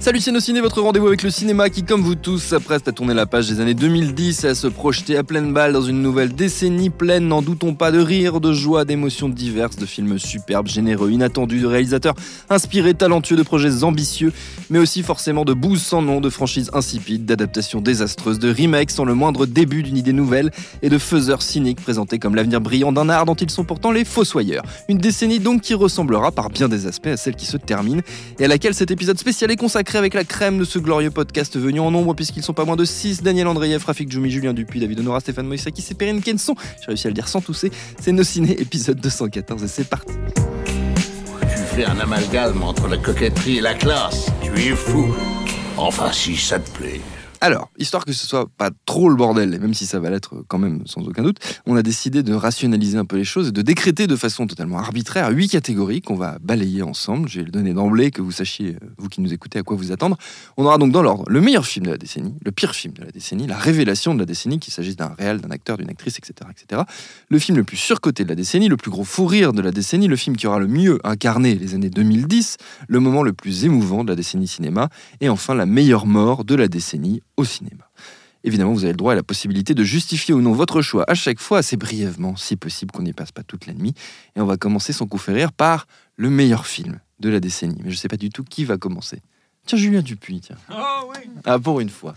Salut Ciné, votre rendez-vous avec le cinéma qui, comme vous tous, s'apprête à tourner la page des années 2010 et à se projeter à pleine balle dans une nouvelle décennie pleine, n'en doutons pas, de rire, de joie, d'émotions diverses, de films superbes, généreux, inattendus, de réalisateurs inspirés, talentueux, de projets ambitieux, mais aussi forcément de bouses sans nom, de franchises insipides, d'adaptations désastreuses, de remakes sans le moindre début d'une idée nouvelle et de faiseurs cyniques présentés comme l'avenir brillant d'un art dont ils sont pourtant les fossoyeurs. Une décennie donc qui ressemblera par bien des aspects à celle qui se termine et à laquelle cet épisode spécial est consacré avec la crème de ce glorieux podcast venu en nombre, puisqu'ils sont pas moins de 6 Daniel Andreyev, Rafik Djoumi, Julien Dupuis, David Honora, Stéphane Moïsaki, c'est Perrine Kenson. J'ai réussi à le dire sans tousser. C'est Nos Ciné, épisode 214, et c'est parti. Tu fais un amalgame entre la coquetterie et la classe. Tu es fou. Enfin, si ça te plaît. Alors, histoire que ce soit pas trop le bordel, même si ça va l'être quand même sans aucun doute, on a décidé de rationaliser un peu les choses et de décréter de façon totalement arbitraire huit catégories qu'on va balayer ensemble. Je vais le donner d'emblée, que vous sachiez, euh, vous qui nous écoutez, à quoi vous attendre. On aura donc dans l'ordre le meilleur film de la décennie, le pire film de la décennie, la révélation de la décennie, qu'il s'agisse d'un réel, d'un acteur, d'une actrice, etc., etc. Le film le plus surcoté de la décennie, le plus gros fou rire de la décennie, le film qui aura le mieux incarné les années 2010, le moment le plus émouvant de la décennie cinéma, et enfin la meilleure mort de la décennie au cinéma. Évidemment, vous avez le droit à la possibilité de justifier ou non votre choix à chaque fois, assez brièvement, si possible qu'on n'y passe pas toute la nuit. Et on va commencer sans coup rire par le meilleur film de la décennie. Mais je ne sais pas du tout qui va commencer. Tiens, Julien Dupuis, tiens. Oh oui. Ah, pour une fois.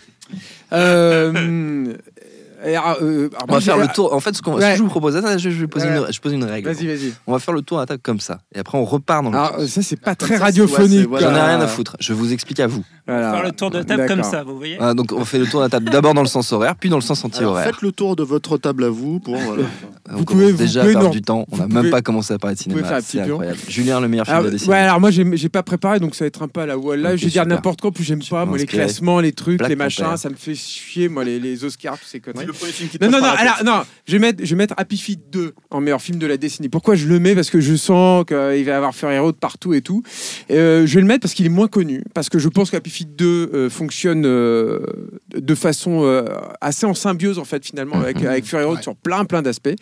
Euh, euh, alors, On va faire j'ai- le tour. En fait, ce, qu'on- ce Ouais. que je vous propose, attends, je, je vais poser Ouais. une, je pose une règle. Vas-y, vas-y. On va faire le tour à la table comme ça. Et après, on repart dans le. Alors, ça, c'est pas très radiophonique. J'en ai rien à foutre. Je vous explique à vous. Voilà. Faire le tour de table comme ça, vous voyez Ah, donc, on fait le tour de la table d'abord dans le sens horaire, puis dans le sens Alors, anti-horaire. faites le tour de votre table à vous pour. voilà. On Vous pouvez- vous déjà pouvez perdre non. du temps. On n'a même pouvez- pas commencé à parler de pouvez cinéma. faire un C'est incroyable. Julien, le meilleur film Alors, de la décennie. ouais, alors moi j'ai pas préparé donc ça va être un peu à la walla. Ok, je vais dire n'importe quoi, plus j'aime pas moi les classements, les trucs, les machins, ça me fait chier moi les, les Oscars, tous ces conneries. C'est le premier film qui te Non, passe non, non, par la alors, tête. non, je vais, mettre, je vais mettre Happy Feet 2 en meilleur film de la décennie. Pourquoi je le mets? Parce que je sens qu'il va y avoir Fury Road partout et tout. Euh, je vais le mettre parce qu'il est moins connu. Parce que je pense que Happy Feet 2 euh, fonctionne euh, de façon euh, assez en symbiose, en fait, finalement, avec, avec Fury Road sur plein, plein d'aspects.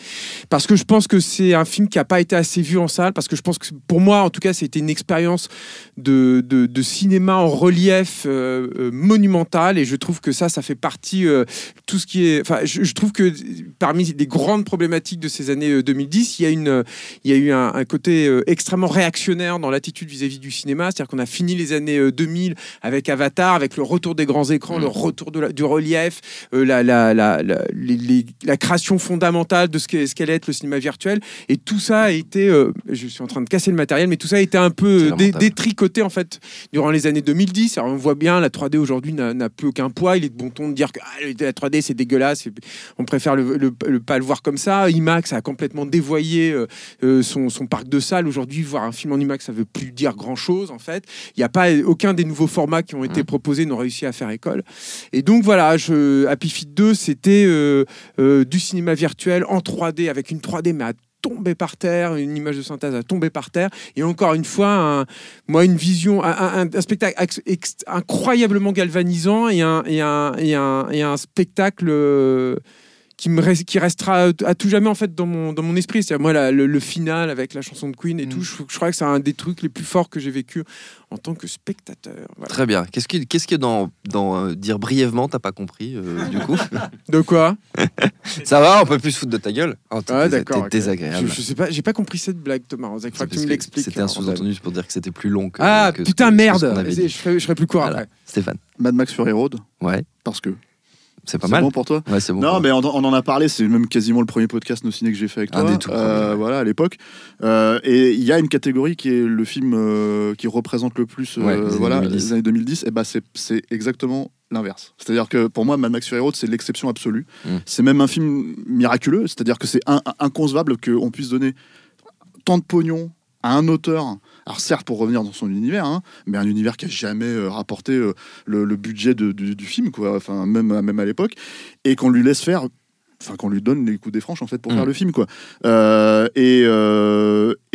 Parce que je pense que c'est un film qui n'a pas été assez vu en salle. Parce que je pense que pour moi, en tout cas, c'était une expérience de, de, de cinéma en relief euh, euh, monumental. Et je trouve que ça, ça fait partie euh, tout ce qui est. Enfin, je, je trouve que parmi les grandes problématiques de ces années euh, 2010, il y a, une, euh, il y a eu un, un côté euh, extrêmement réactionnaire dans l'attitude vis-à-vis du cinéma. C'est-à-dire qu'on a fini les années euh, 2000 avec Avatar, avec le retour des grands écrans, le retour de la- du relief, euh, la, la, la, la, les- les- la création fondamentale de ce qu'est ce qu'allait être le cinéma virtuel. Et tout ça a été. euh, je suis en train de casser le matériel, mais tout ça a été un peu euh, dé- détricoté en fait durant les années 2010. Alors, on voit bien, la 3D aujourd'hui n'a n'a plus aucun poids. Il est de bon ton de dire que ah, la 3D c'est dégueulasse. On préfère le, le- le- pas le voir comme ça. IMAX a complètement dévoyé euh, euh, son, son parc de salles. Aujourd'hui, voir un film en IMAX, ça veut plus dire grand chose en fait. Il n'y a pas aucun des nouveaux formats qui ont été proposés n'ont réussi à faire école. Et donc voilà, je, Happy Feet 2, c'était euh, euh, du cinéma virtuel en 3D avec une 3D mais à tomber par terre, une image de synthèse à tomber par terre. Et encore une fois, moi, une vision, un, spectacle incroyablement galvanisant et et un spectacle euh, qui, me reste- qui restera à tout jamais en fait dans mon, dans mon esprit. C'est-à-dire moi, la- le, le final avec la chanson de Queen et Mm. tout, je, je crois que c'est un des trucs les plus forts que j'ai vécu en tant que spectateur. Voilà. Très bien. Qu'est-ce que, qu'est-ce que dans, dans euh, dire brièvement, t'as pas compris, euh, du coup? De quoi? Ça va, on peut plus se foutre de ta gueule Oh, t'es, Ouais, dés- d'accord, t'es ok. désagréable. Je, je sais pas, j'ai pas compris cette blague, Thomas. C'est que tu me que l'expliques. C'était un sous-entendu pour dire que c'était plus long que. Ah que putain que- merde Je dit. serai, je serai plus court Voilà. après. Stéphane. Mad Max Fury Road, Ouais. parce que. C'est pas mal. bon pour toi Ouais, c'est bon. Non, mais on, on en a parlé, c'est même quasiment le premier podcast nos ciné que j'ai fait avec Un toi. des tout euh. Voilà, à l'époque. Euh, et il y a une catégorie qui est le film euh, qui représente le plus Ouais, les années voilà, 2010. les années 2010. Et bah, c'est exactement l'inverse. C'est-à-dire que pour moi, Mad Max Fury Road, c'est l'exception absolue. Mm. C'est même un film miraculeux. C'est-à-dire que c'est un- un- inconcevable qu'on puisse donner tant de pognon à un auteur. Alors certes pour revenir dans son univers, hein, mais un univers qui a jamais euh, rapporté euh, le, le budget de- du, du film, quoi. Enfin même même à l'époque, et qu'on lui laisse faire, enfin qu'on lui donne les coups des franches en fait pour Mm. faire le film, quoi. Euh, et,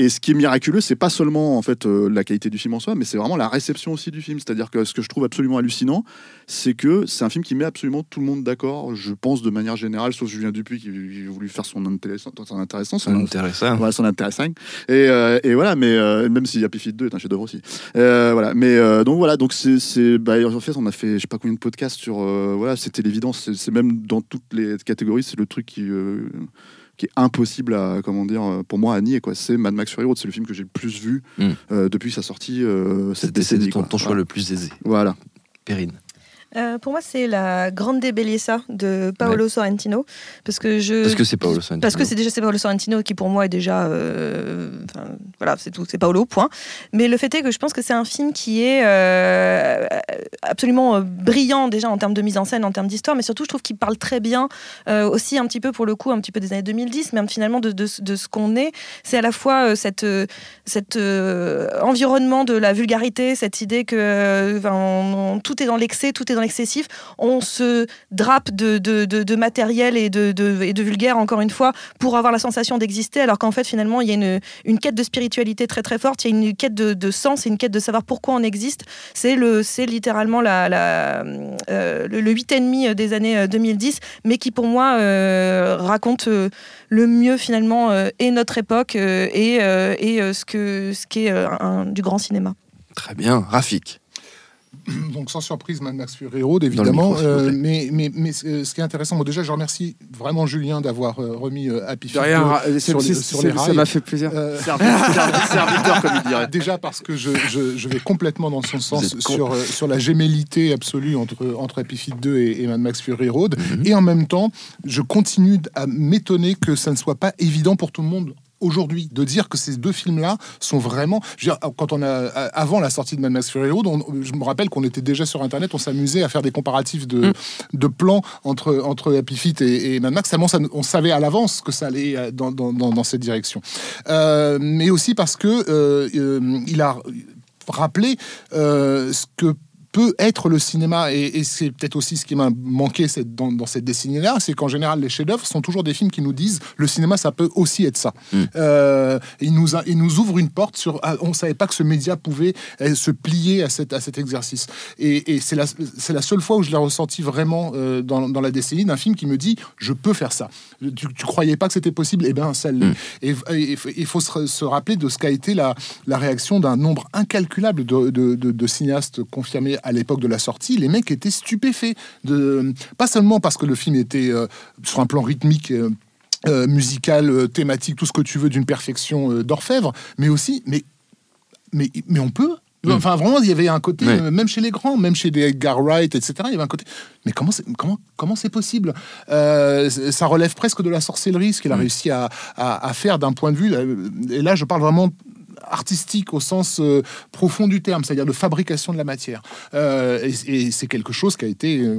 et ce qui est miraculeux, c'est pas seulement en fait la qualité du film en soi, mais c'est vraiment la réception aussi du film. C'est-à-dire que ce que je trouve absolument hallucinant, c'est que c'est un film qui met absolument tout le monde d'accord. Je pense de manière générale, sauf Julien Dupuis qui, qui a voulu faire son intéressant, son intéressant, son- voilà, son intéressant. Et, euh, et voilà, mais euh, même si Happy Feet 2 est un chef-d'œuvre aussi. Euh, voilà, mais euh, donc voilà, donc c'est, bah, en fait, on a fait, je sais pas combien de podcasts sur, voilà, c'était l'évidence. C'est, même dans toutes les catégories, c'est le truc qui, qui est impossible à, comment dire, pour moi à nier quoi. C'est Mad Max Fury Road, c'est le film que j'ai le plus vu Mm. euh, depuis sa sortie euh, cette décennie. ton, ton choix Voilà. le plus aisé. Voilà. Perrine. Euh, pour moi, c'est la Grande Bellezza de Paolo Sorrentino. Parce que je. Parce que c'est Paolo Sorrentino. Parce que c'est déjà c'est Paolo Sorrentino qui pour moi est déjà euh, voilà c'est tout c'est Paolo point mais le fait est que je pense que c'est un film qui est euh, absolument brillant déjà en termes de mise en scène en termes d'histoire mais surtout je trouve qu'il parle très bien aussi un petit peu pour le coup un petit peu des années 2010 mais finalement de, de, de ce qu'on est c'est à la fois cette cet euh, environnement de la vulgarité cette idée que enfin, on- on- tout est dans l'excès tout est dans l'excessif on se drape de, matériel et de, vulgaire, encore une fois, pour avoir la sensation d'exister, alors qu'en fait, finalement, il y a une, quête de spiritualité très très forte, il y a une quête de, sens et une quête de savoir pourquoi on existe. C'est le, c'est littéralement la, la, euh, le, le 8,5 des années euh, 2010, mais qui pour moi euh, raconte euh, le mieux finalement euh, et notre époque euh, et, euh, euh, ce que ce qu'est euh, un- du grand cinéma. Très bien. Rafik. Donc sans surprise, Mad Max Fury Road, évidemment. micro, Euh, mais mais, mais ce ce qui est intéressant, bon, déjà, je remercie vraiment Julien d'avoir euh, remis euh, Happy Feet rien, 2 ra- c'est- sur, les, sur les ça rails. m'a fait plaisir. Euh, Serviteur, serviteur, comme il dirait. Déjà parce que je, je, je vais complètement dans son sens sur, euh, sur la gémellité absolue entre, entre Happy Feet 2 et, et Mad Max Fury Road. Mhm. Et en même temps, je continue à m'étonner que ça ne soit pas évident pour tout le monde aujourd'hui de dire que ces deux films-là sont vraiment. je veux dire, quand on a avant la sortie de Mad Max Fury Road, on- je me rappelle qu'on était déjà sur Internet, on s'amusait à faire des comparatifs de, Mm. de plans entre entre Happy Feet et, et Mad Max. Tellement ça- on savait à l'avance que ça allait euh, dans, dans, dans, dans cette direction. Euh, mais aussi parce que euh, euh, il a rappelé euh, ce que peut être le cinéma et, et c'est peut-être aussi ce qui m'a manqué cette- dans, dans cette décennie-là, c'est qu'en général les chefs-d'œuvre sont toujours des films qui nous disent le cinéma ça peut aussi être ça. Mm. Euh, il nous a, il nous ouvre une porte sur ah, on savait pas que ce média pouvait euh, se plier à cet à cet exercice et, et c'est la seule fois où je l'ai ressenti vraiment euh, dans, dans la décennie d'un film qui me dit je peux faire ça. Tu, tu croyais pas que c'était possible, et ben ça l'est. Mm. Et et- il faut se, se rappeler de ce qu'a été la, la réaction d'un nombre incalculable de, de- de- de cinéastes confirmés à l'époque de la sortie. Les mecs étaient stupéfaits, de, pas seulement parce que le film était euh, sur un plan rythmique. euh, euh, musical, thématique, tout ce que tu veux d'une perfection d'orfèvre, mais aussi, mais, mais, mais on peut. Enfin, vraiment, il y avait un côté, même chez les grands, même chez des Edgar Wright, etc., il y avait un côté. Mais comment c'est comment, comment possible? Euh, Ça relève presque de la sorcellerie, ce qu'il a réussi à, à- à faire d'un point de vue. Et là, je parle vraiment artistique au sens euh, profond du terme, c'est-à-dire de fabrication de la matière. Euh, et et c'est quelque chose qui a été. euh,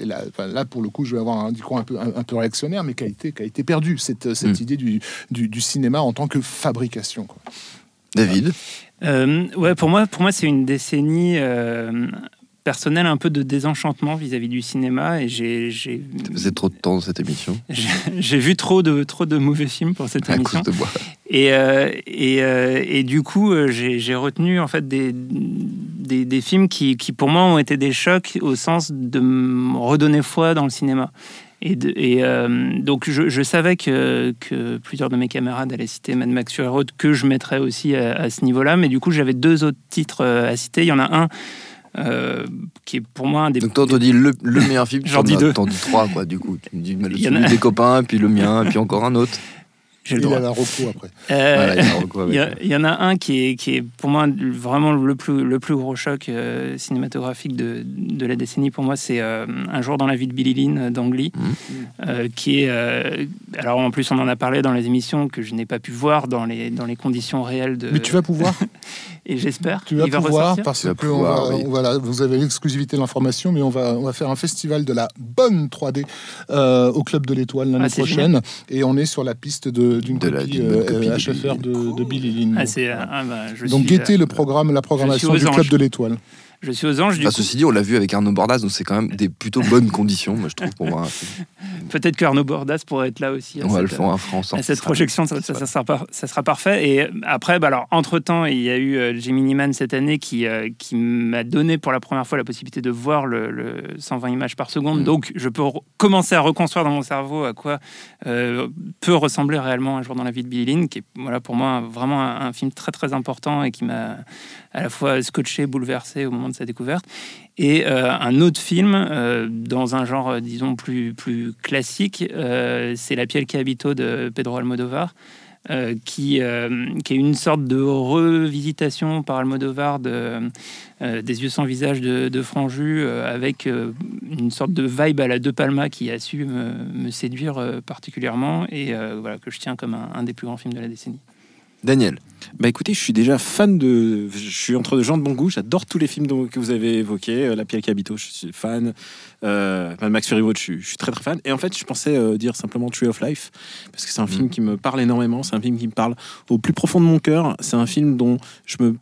et là, enfin, là, pour le coup, je vais avoir un discours un peu, un, un peu réactionnaire, mais qui a été, qui a été perdu, cette, cette Mm. idée du, du, du cinéma en tant que fabrication. quoi. David? Euh, ouais, pour moi, pour moi, c'est une décennie euh, personnelle un peu de désenchantement vis-à-vis du cinéma et j'ai j'ai Vous êtes trop de temps dans cette émission. j'ai- vu trop de trop de mauvais films pour cette À émission. cause de moi. Et, euh, et, euh, et du coup, euh, j'ai retenu en fait des, des, des films qui, qui, pour moi, ont été des chocs au sens de me redonner foi dans le cinéma. Et, de- et, euh, donc, je, je savais que, que plusieurs de mes camarades allaient citer Mad Max Fury Road, que je mettrais aussi à, à ce niveau-là. Mais du coup, j'avais deux autres titres à citer. Il y en a un euh, qui est pour moi un des. Donc toi, on te dit le, le meilleur film. J'en dis as- deux. T'en dis trois, quoi, du coup. Tu me dis le en celui a- des copains, puis le mien, puis encore un autre. J'ai le Il droit. après. Euh, Voilà, il y a un recours avec, Il y, a- euh, il y en a un qui est, qui est pour moi vraiment le plus, le plus gros choc euh, cinématographique de, de la décennie. Pour moi, c'est euh, Un jour dans la vie de Billy Lynn d'Ang Lee, Mhm. euh, qui est. euh, alors en plus, on en a parlé dans les émissions que je n'ai pas pu voir dans les, dans les conditions réelles de. Mais tu vas pouvoir, Et j'espère tu vas qu'il va pouvoir ressortir. parce que pouvoir, on va- oui. on va- vous avez l'exclusivité de l'information, mais on va, on va faire un festival de la bonne 3D euh, au Club de l'Étoile l'année Ah, prochaine. Et on est sur la piste de- d'une De copie, euh, copie de HFR Billy de, de Billy Lynn. Ah, ah, bah, je donc suis, guettez euh, le programme, la programmation du Club de l'Étoile. Je suis aux anges. Du Enfin, coup, ceci dit, on l'a vu avec Arnaud Bordas, donc c'est quand même des plutôt bonnes conditions, moi je trouve, pour film. peut-être que Arnaud Bordas pourrait être là aussi. à On va le cette- faire en France. à cette projection, ça, sera, par- ça sera parfait. Et après, bah alors, entre-temps, il y a eu euh, Jimmy Neiman cette année qui, euh, qui m'a donné pour la première fois la possibilité de voir le, le 120 images par seconde. Mm. Donc, je peux commencer à reconstruire dans mon cerveau à quoi euh, peut ressembler réellement un jour dans la vie de Billy Lynn, qui est voilà, pour moi vraiment un, un film très très important et qui m'a à la fois scotché, bouleversé au moment de sa découverte. Et euh, un autre film, euh, dans un genre, euh, disons, plus, plus classique, c'est La piel qui habito de Pedro Almodovar, qui, qui est une sorte de revisitation par Almodovar de, des yeux sans visage de, de Franju, avec une sorte de vibe à la De Palma qui a su me, séduire particulièrement et que je tiens comme un des plus grands films de la décennie. Daniel, Bah écoutez, je suis déjà fan de. Je suis entre de gens de bon goût. J'adore tous les films que vous avez évoqués. Euh, La Piel Cabito, je suis fan. Euh, Max Fury Road, je suis, je suis très très fan. Et en fait, je pensais euh, dire simplement Tree of Life parce que c'est un film qui me parle énormément. C'est un film qui me parle au plus profond de mon cœur. C'est un film dont je me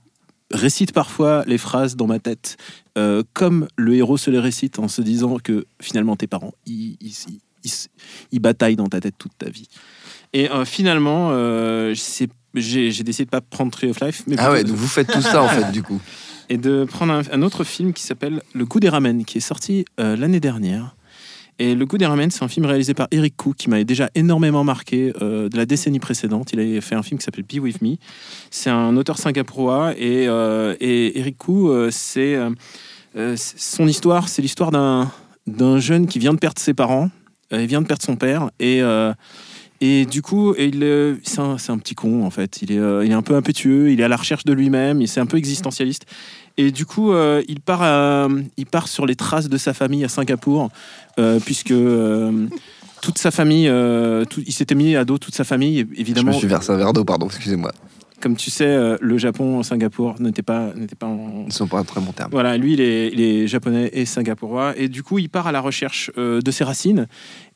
récite parfois les phrases dans ma tête euh, comme le héros se les récite en se disant que finalement tes parents ils, ils, ils- ils- ils bataillent dans ta tête toute ta vie. Et euh, finalement, euh, c'est- j'ai décidé de pas prendre Tree of Life, mais ah ouais, donc vous faites tout ça en fait, du coup. et de prendre un, un autre film qui s'appelle Le goût des ramen, qui est sorti euh, l'année dernière. Et Le goût des ramen, c'est un film réalisé par Eric Koo, qui m'avait déjà énormément marqué euh, de la décennie précédente. Il avait fait un film qui s'appelle Be With Me. C'est un auteur singapurois et, euh, et Eric Koo, euh, c'est son histoire, c'est l'histoire d'un d'un jeune qui vient de perdre ses parents, il vient de perdre son père et et du coup, il, euh, c'est un, c'est un petit con en fait. Il est, euh, il est un peu impétueux, il est à la recherche de lui-même, il c'est un peu existentialiste. Et du coup, euh, il, part à- il part sur les traces de sa famille à Singapour, puisque toute sa famille, tout- il s'était mis à dos toute sa famille, et- Je évidemment. me suis versé un verre d'eau, pardon, excusez-moi. Comme tu sais, le Japon, Singapour n'était pas, n'était pas en, Ils ne sont pas un très bon terme. voilà, lui, il est, il est japonais et singapurois. Et du coup, il part à la recherche de ses racines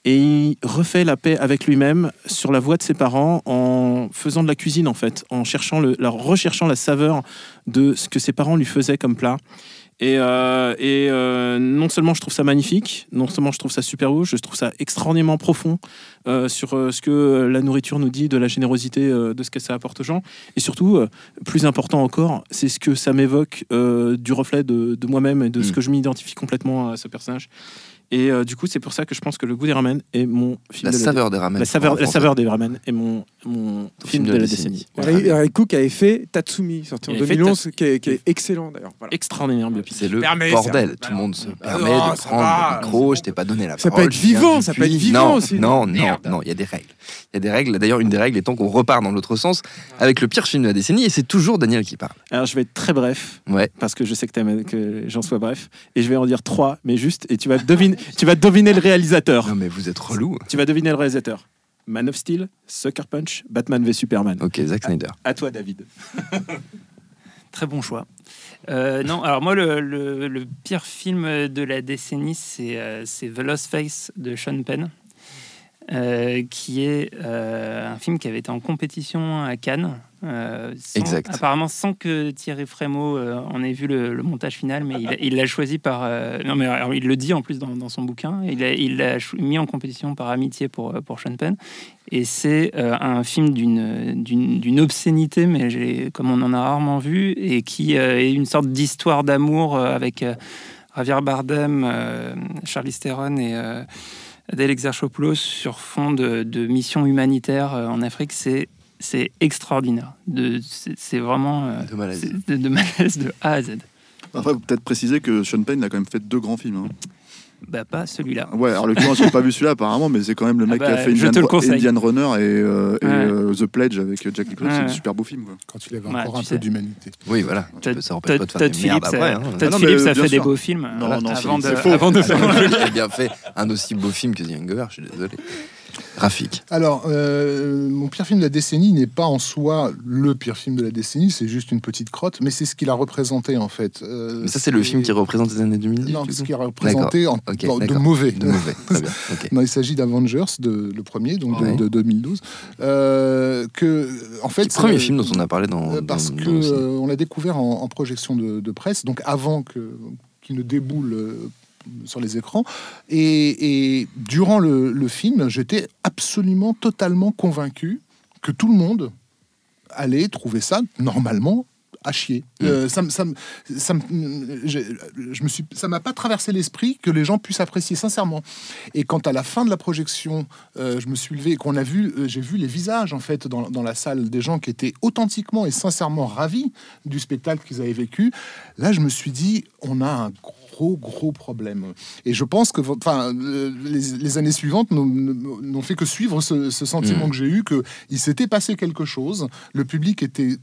et il refait la paix avec lui-même sur la voie de ses parents en faisant de la cuisine, en fait, en cherchant le, la, recherchant la saveur de ce que ses parents lui faisaient comme plat. Et, euh, et euh, non seulement je trouve ça magnifique, non seulement je trouve ça super beau, je trouve ça extraordinairement profond euh, sur ce que la nourriture nous dit de la générosité de ce que ça apporte aux gens. Et surtout, plus important encore, c'est ce que ça m'évoque du reflet de, de moi-même et de ce Mm. que je m'identifie complètement à ce personnage. Et euh, du coup, c'est pour ça que je pense que Le goût des ramen est mon film La de saveur des ramen. la saveur, la saveur des ramen est mon, mon film, de, la décennie. Voilà. Eric Eric Cook avait fait Tatsumi, sorti en Il avait fait 2011, qui est, qui est excellent d'ailleurs. Voilà. Extraordinaire biopic. C'est le Permet, bordel. ça. Tout le monde se permet non, de ça prendre va. le micro. Je t'ai pas donné la Ça peut parole. être je viens vivant, du ça peut être vivant non, aussi. Non, non, il y a des règles. Il y a des règles. D'ailleurs, une des règles étant qu'on repart dans l'autre sens avec le pire film de la décennie et c'est toujours Daniel qui parle. Alors, je vais être très bref. Ouais. Parce que je sais que, t'aimes que j'en sois bref. Et je vais en dire trois, mais juste. Et tu vas deviner, tu vas deviner le réalisateur. Non, mais vous êtes relou. Tu vas deviner le réalisateur. Man of Steel, Sucker Punch, Batman v Superman. Ok, Zack Snyder. À toi, David. Très bon choix. Euh, non, alors moi, le, le- le pire film de la décennie, c'est euh, c'est The Lost Face de Sean Penn, euh, qui est euh, un film qui avait été en compétition à Cannes. Euh, sans- Exact. Apparemment sans que Thierry Frémaux euh, en ait vu le, le montage final, mais il- l'a choisi par... euh, non, mais alors, il le dit en plus dans, dans son bouquin. Il l'a mis en compétition par amitié pour, euh, pour Sean Penn. Et c'est un film d'une- obscénité, mais j'ai- comme on en a rarement vu, et qui est une sorte d'histoire d'amour avec Javier Bardem, Charlize Theron et Adèle Exarchopoulos sur fond de, de mission humanitaire en Afrique. C'est c'est extraordinaire. De- C'est vraiment euh, De malaise. c'est de, de malaise de A à Z. Après, faut peut-être préciser que Sean Penn a quand même fait deux grands films. hein. Bah, pas celui-là. Ouais, alors le client, j'ai pas vu celui-là apparemment, mais c'est quand même le mec bah, qui a fait je te Indian, le conseille. Indian Runner et, euh, et, Ouais. euh, The Pledge avec Jack Nicholson. C'est un super beau film. Quoi. Quand il avait Ouais, encore un sais. peu d'humanité. Oui, voilà. Peux- ça empêche pas Todd, de faire Todd des merdes Phillips, après. euh, hein. Ah non, fait des beaux films. Non, euh, non, avant c'est- de, faux. avant de faire Il a bien fait un aussi beau film que The Hangover, je suis désolé. Rafik. Alors, euh, mon pire film de la décennie n'est pas en soi le pire film de la décennie, c'est juste une petite crotte, mais c'est ce qu'il a représenté en fait. Euh, Mais ça, c'est le film qui représente les années 2010 Non, ce qu'il a représenté en, Ok, en- de mauvais. De mauvais. Très bien. ok. Non, il s'agit d'Avengers, de, le premier, donc de- Ouais. de, 2012. Euh, que, en fait, Le premier c'est- film dont on a parlé dans. euh, parce dans que le ciné. euh, on l'a découvert en, en projection de, de presse, donc avant que qu'il ne déboule euh, sur les écrans. Et, durant le, le film, j'étais absolument, totalement convaincu que tout le monde allait trouver ça normalement à chier. Mm. Euh, ça, ça, ça, me- j'ai- je me suis, ça m'a pas traversé l'esprit que les gens puissent apprécier sincèrement. Et quand à la fin de la projection, euh, je me suis levé et qu'on a vu, euh, j'ai vu les visages en fait dans, dans la salle des gens qui étaient authentiquement et sincèrement ravis du spectacle qu'ils avaient vécu. Là, je me suis dit, on a un gros gros problème. Et je pense que, enfin, euh, les, les années suivantes n'ont- fait que suivre ce, ce sentiment Mm. que j'ai eu que il s'était passé quelque chose. Le public était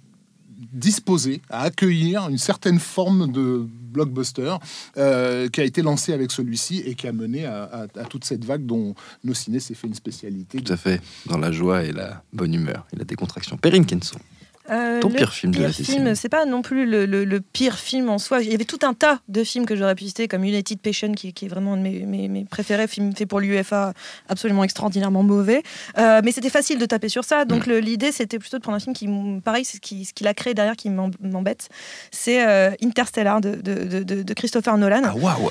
disposé à accueillir une certaine forme de blockbuster euh, qui a été lancé avec celui-ci et qui a mené à, toute cette vague dont nos ciné s'est fait une spécialité. Tout à fait. Dans la joie et la bonne humeur et la décontraction. Perrine Kenson. Euh, Ton pire film de la film, c'est pas non plus le, le- le pire film en soi. Il y avait tout un tas de films que j'aurais pu citer, comme United Passion, qui, qui est vraiment un de mes, mes- mes préférés, film fait pour l'UFA, absolument extraordinairement mauvais. Euh, mais c'était facile de taper sur ça. Mm. Donc le- l'idée, c'était plutôt de prendre un film qui, pareil, c'est ce qui- ce qu'il a créé derrière qui m'em- m'embête. C'est euh, Interstellar de, de- de- Christopher Nolan. Ah, waouh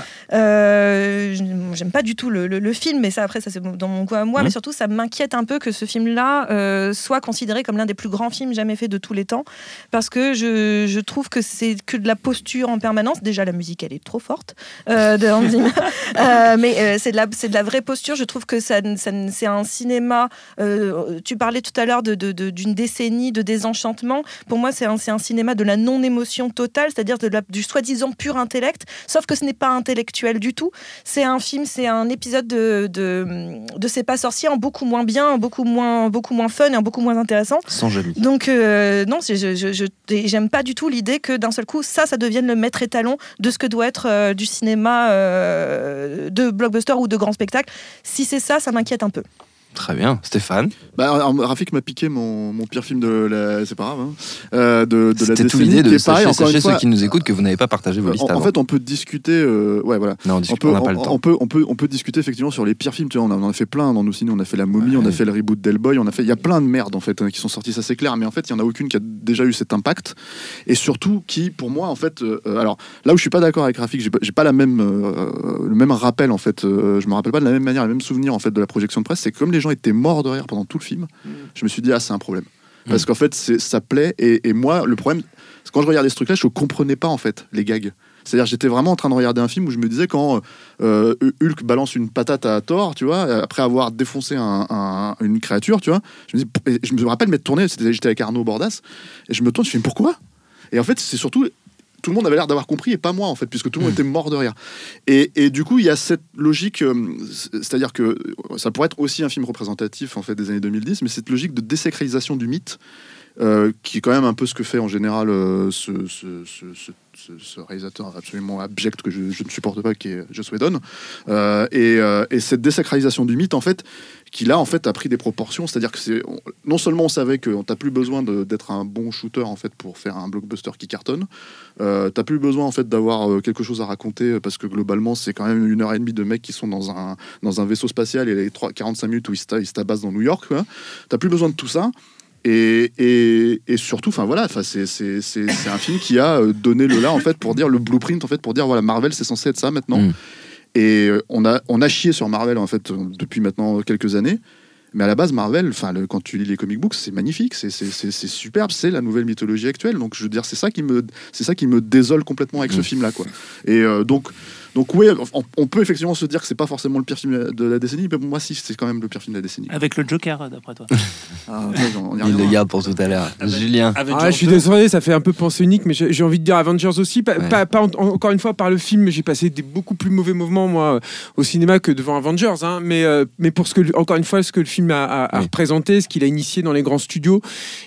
J'aime pas du tout le, le- film, mais ça après ça c'est dans mon goût à moi. Mhm. Mais surtout ça m'inquiète un peu que ce film-là soit considéré comme l'un des plus grands films jamais faits de tous les temps, parce que je, je trouve que c'est que de la posture en permanence. Déjà la musique elle est trop forte euh, de Hans Zimmer, Euh, mais euh, c'est de la c'est de la vraie posture. Je trouve que ça, ça- c'est un cinéma. euh, tu parlais tout à l'heure de- de- de- d'une décennie de désenchantement. Pour moi c'est un, c'est un cinéma de la non émotion totale, c'est-à-dire de la- du soi-disant pur intellect, sauf que ce n'est pas intellectuel du tout. C'est un film, c'est un épisode de, de, de C'est pas sorcier en beaucoup moins bien, en beaucoup moins, beaucoup moins fun et en beaucoup moins intéressant. Sans jaloux. Donc, euh, non, c'est- je, je, je- j'aime pas du tout l'idée que d'un seul coup, ça, ça devienne le maître étalon de ce que doit être euh, du cinéma euh, de blockbuster ou de grand spectacle. Si c'est ça, ça m'inquiète un peu. Très bien. Stéphane. Bah, Rafik m'a piqué mon, mon pire film de la. C'est pas grave. hein. Euh, de, de la C'était tout l'idée de est pareil, sachez, sachez fois. ceux qui nous écoutent que vous n'avez pas partagé vos listes En, fait, on peut discuter. euh, ouais, voilà. non, on On discute, peut, on n'a pas le temps. on peut, on peut, on peut discuter effectivement sur les pires films. Tu vois, on, a- on en a fait plein dans nos ciné. On a fait La Momie, on a fait le reboot d'Hellboy. On a fait. Il y a plein de merdes en fait hein, qui sont sorties, ça c'est clair. Mais en fait, il y en a aucune qui a déjà eu cet impact. Et surtout, qui, pour moi, en fait, euh, euh, alors là où je suis pas d'accord avec Rafik, j'ai pas, pas la même, euh, le même rappel en fait. euh, je me rappelle pas de la même manière, le même souvenir en fait de la projection de presse. C'est comme les gens étaient morts de rire pendant tout le film, je me suis dit ah c'est un problème. Parce qu'en fait, ça plaît. Et, et moi, le problème, c'est quand je regardais ce truc-là, je comprenais pas en fait les gags. C'est-à-dire, j'étais vraiment en train de regarder un film où je me disais quand euh, Hulk balance une patate à Thor, tu vois, après avoir défoncé un- un- une créature, tu vois, je me, dis, je me rappelle m'être tourné, c'était- j'étais avec Arnaud Bordas, et je me tourne, je fais pourquoi? Et en fait, c'est surtout tout le monde avait l'air d'avoir compris et pas moi en fait puisque tout le monde était mort de rire et, et du coup il y a cette logique euh, c'est-à-dire que ça pourrait être aussi un film représentatif en fait des années 2010 mais cette logique de désacralisation du mythe euh, qui est quand même un peu ce que fait en général euh, ce, ce- ce- ce- ce- ce réalisateur absolument abject que je, je ne supporte pas, qui est Joss Whedon. Euh, et, et cette désacralisation du mythe, en fait, qui là, en fait, a pris des proportions. C'est-à-dire que c'est on- non seulement on savait que t'as plus besoin d'être un bon shooter en fait pour faire un blockbuster qui cartonne, euh, t'as plus besoin en fait d'avoir euh, quelque chose à raconter euh, parce que globalement c'est quand même une heure et demie de mecs qui sont dans un dans un vaisseau spatial et les 3, 45 minutes où ils se, tabassent dans New York. T'as plus besoin de tout ça. Et, et, surtout, enfin voilà, c'est un film qui a euh, donné le là en fait pour dire le blueprint en fait pour dire voilà Marvel c'est censé être ça maintenant. Mm. Et euh, on a on a chié sur Marvel en fait euh, depuis maintenant quelques années. Mais à la base, Marvel, enfin, quand tu lis les comic books, c'est magnifique, c'est c'est- c'est- c'est superbe, c'est la nouvelle mythologie actuelle. Donc, je veux dire, c'est ça qui me, c'est ça qui me désole complètement avec ce film-là, quoi. Et euh, donc, donc oui, on, on peut effectivement se dire que c'est pas forcément le pire film de la décennie, mais pour moi, si, c'est quand même le pire film de la décennie. Avec le Joker, d'après toi. Ah, ouais, on y Il le garde pour tout à l'heure. Julien. Ah, je suis désolé, ça fait un peu pensée unique, mais j'ai envie de dire Avengers aussi. Pas, Ouais. pas- pas en- encore une fois par le film, j'ai passé des beaucoup plus mauvais moments moi euh, au cinéma que devant Avengers. hein. mais euh, mais pour ce que encore une fois ce que le film a, a- a Oui. représenté, ce qu'il a initié dans les grands studios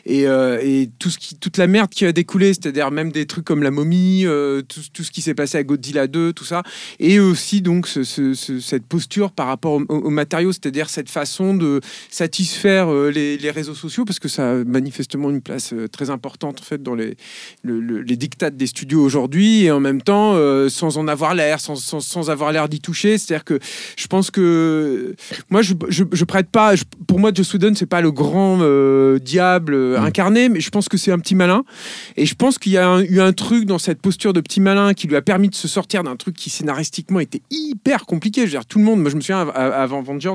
et, euh, et tout ce qui toute la merde qui a découlé, c'est-à-dire même des trucs comme la momie, euh, tout, tout ce qui s'est passé à Godzilla 2, tout ça, et aussi donc ce- ce- ce- cette posture par rapport au, au matériau, c'est-à-dire cette façon de satisfaire euh, les, les réseaux sociaux parce que ça a manifestement une place euh, très importante en fait dans les le- le- les dictates des studios aujourd'hui et en même temps euh, sans en avoir l'air, sans, sans, sans avoir l'air d'y toucher. C'est-à-dire que je pense que moi je, je, je prête pas. je- pour moi, Joe Whedon c'est pas le grand euh, diable euh, Mm. incarné, mais je pense que c'est un petit malin. Et je pense qu'il y a un- eu un truc dans cette posture de petit malin qui lui a permis de se sortir d'un truc qui scénaristiquement était hyper compliqué. Je veux dire, tout le monde, moi je me souviens av- avant Avengers,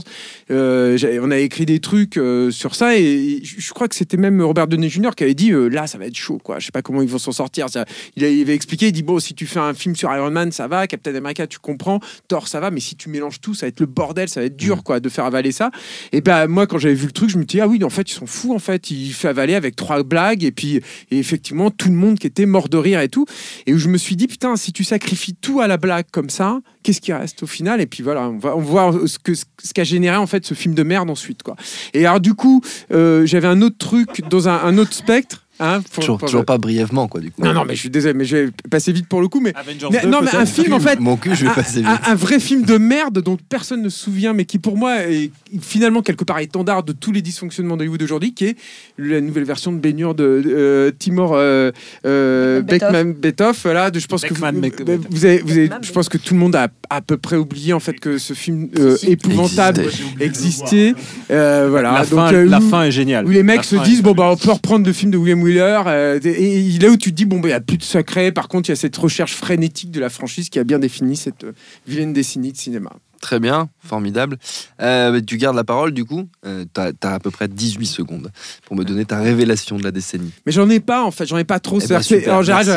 euh, on a écrit des trucs euh, sur ça et je crois que c'était même Robert Downey Jr. qui avait dit euh, là ça va être chaud quoi. Je sais pas comment ils vont s'en sortir. Ça- il, avait expliqué, il dit bon si tu fais un film sur Iron Man ça va, Captain America tu comprends, Thor ça va, mais si tu mélanges tout ça va être le bordel, ça va être dur quoi de faire avaler ça. Et ben moi quand j'avais vu le truc je me dis ah oui en fait ils sont fous en fait il fait avaler avec trois blagues et puis et effectivement tout le monde qui était mort de rire et tout et où je me suis dit putain si tu sacrifies tout à la blague comme ça qu'est-ce qui reste au final? Et puis voilà on va on voit ce qu'a généré en fait ce film de merde ensuite quoi. Et alors du coup euh, j'avais un autre truc dans un autre spectre hein, pour- Toujours, pour- toujours pas brièvement, quoi, du coup. non non mais je suis désolé mais je vais passer vite pour le coup mais, Avengers mais 2, non mais un film en fait Mon cul, je vais un- passer vite. un, un vrai film de merde dont personne ne se souvient, mais qui pour moi est finalement quelque part étendard de tous les dysfonctionnements d'Hollywood aujourd'hui, qui est la nouvelle version de baignure de euh, Timor euh, euh, Beckman Betoff. Voilà, de- je pense Beckman, que vous, avez, vous avez- Beckman, je pense que tout le monde a à peu près oublié en fait que ce film euh, épouvantable existait. Euh, voilà, La, donc fin, euh, la où- fin est géniale. où les mecs se disent bon bah on peut reprendre le film de William Euh, et, là où tu te dis bon bah il y a plus de secret. Par contre il y a cette recherche frénétique de la franchise qui a bien défini cette euh, vilaine décennie de cinéma Très bien, formidable. Euh, tu gardes la parole, du coup. Euh, T'as as à peu près 18 secondes pour me donner ta révélation de la décennie. mais j'en ai pas en fait j'en ai pas trop Eh ben, super, non j'ai juste,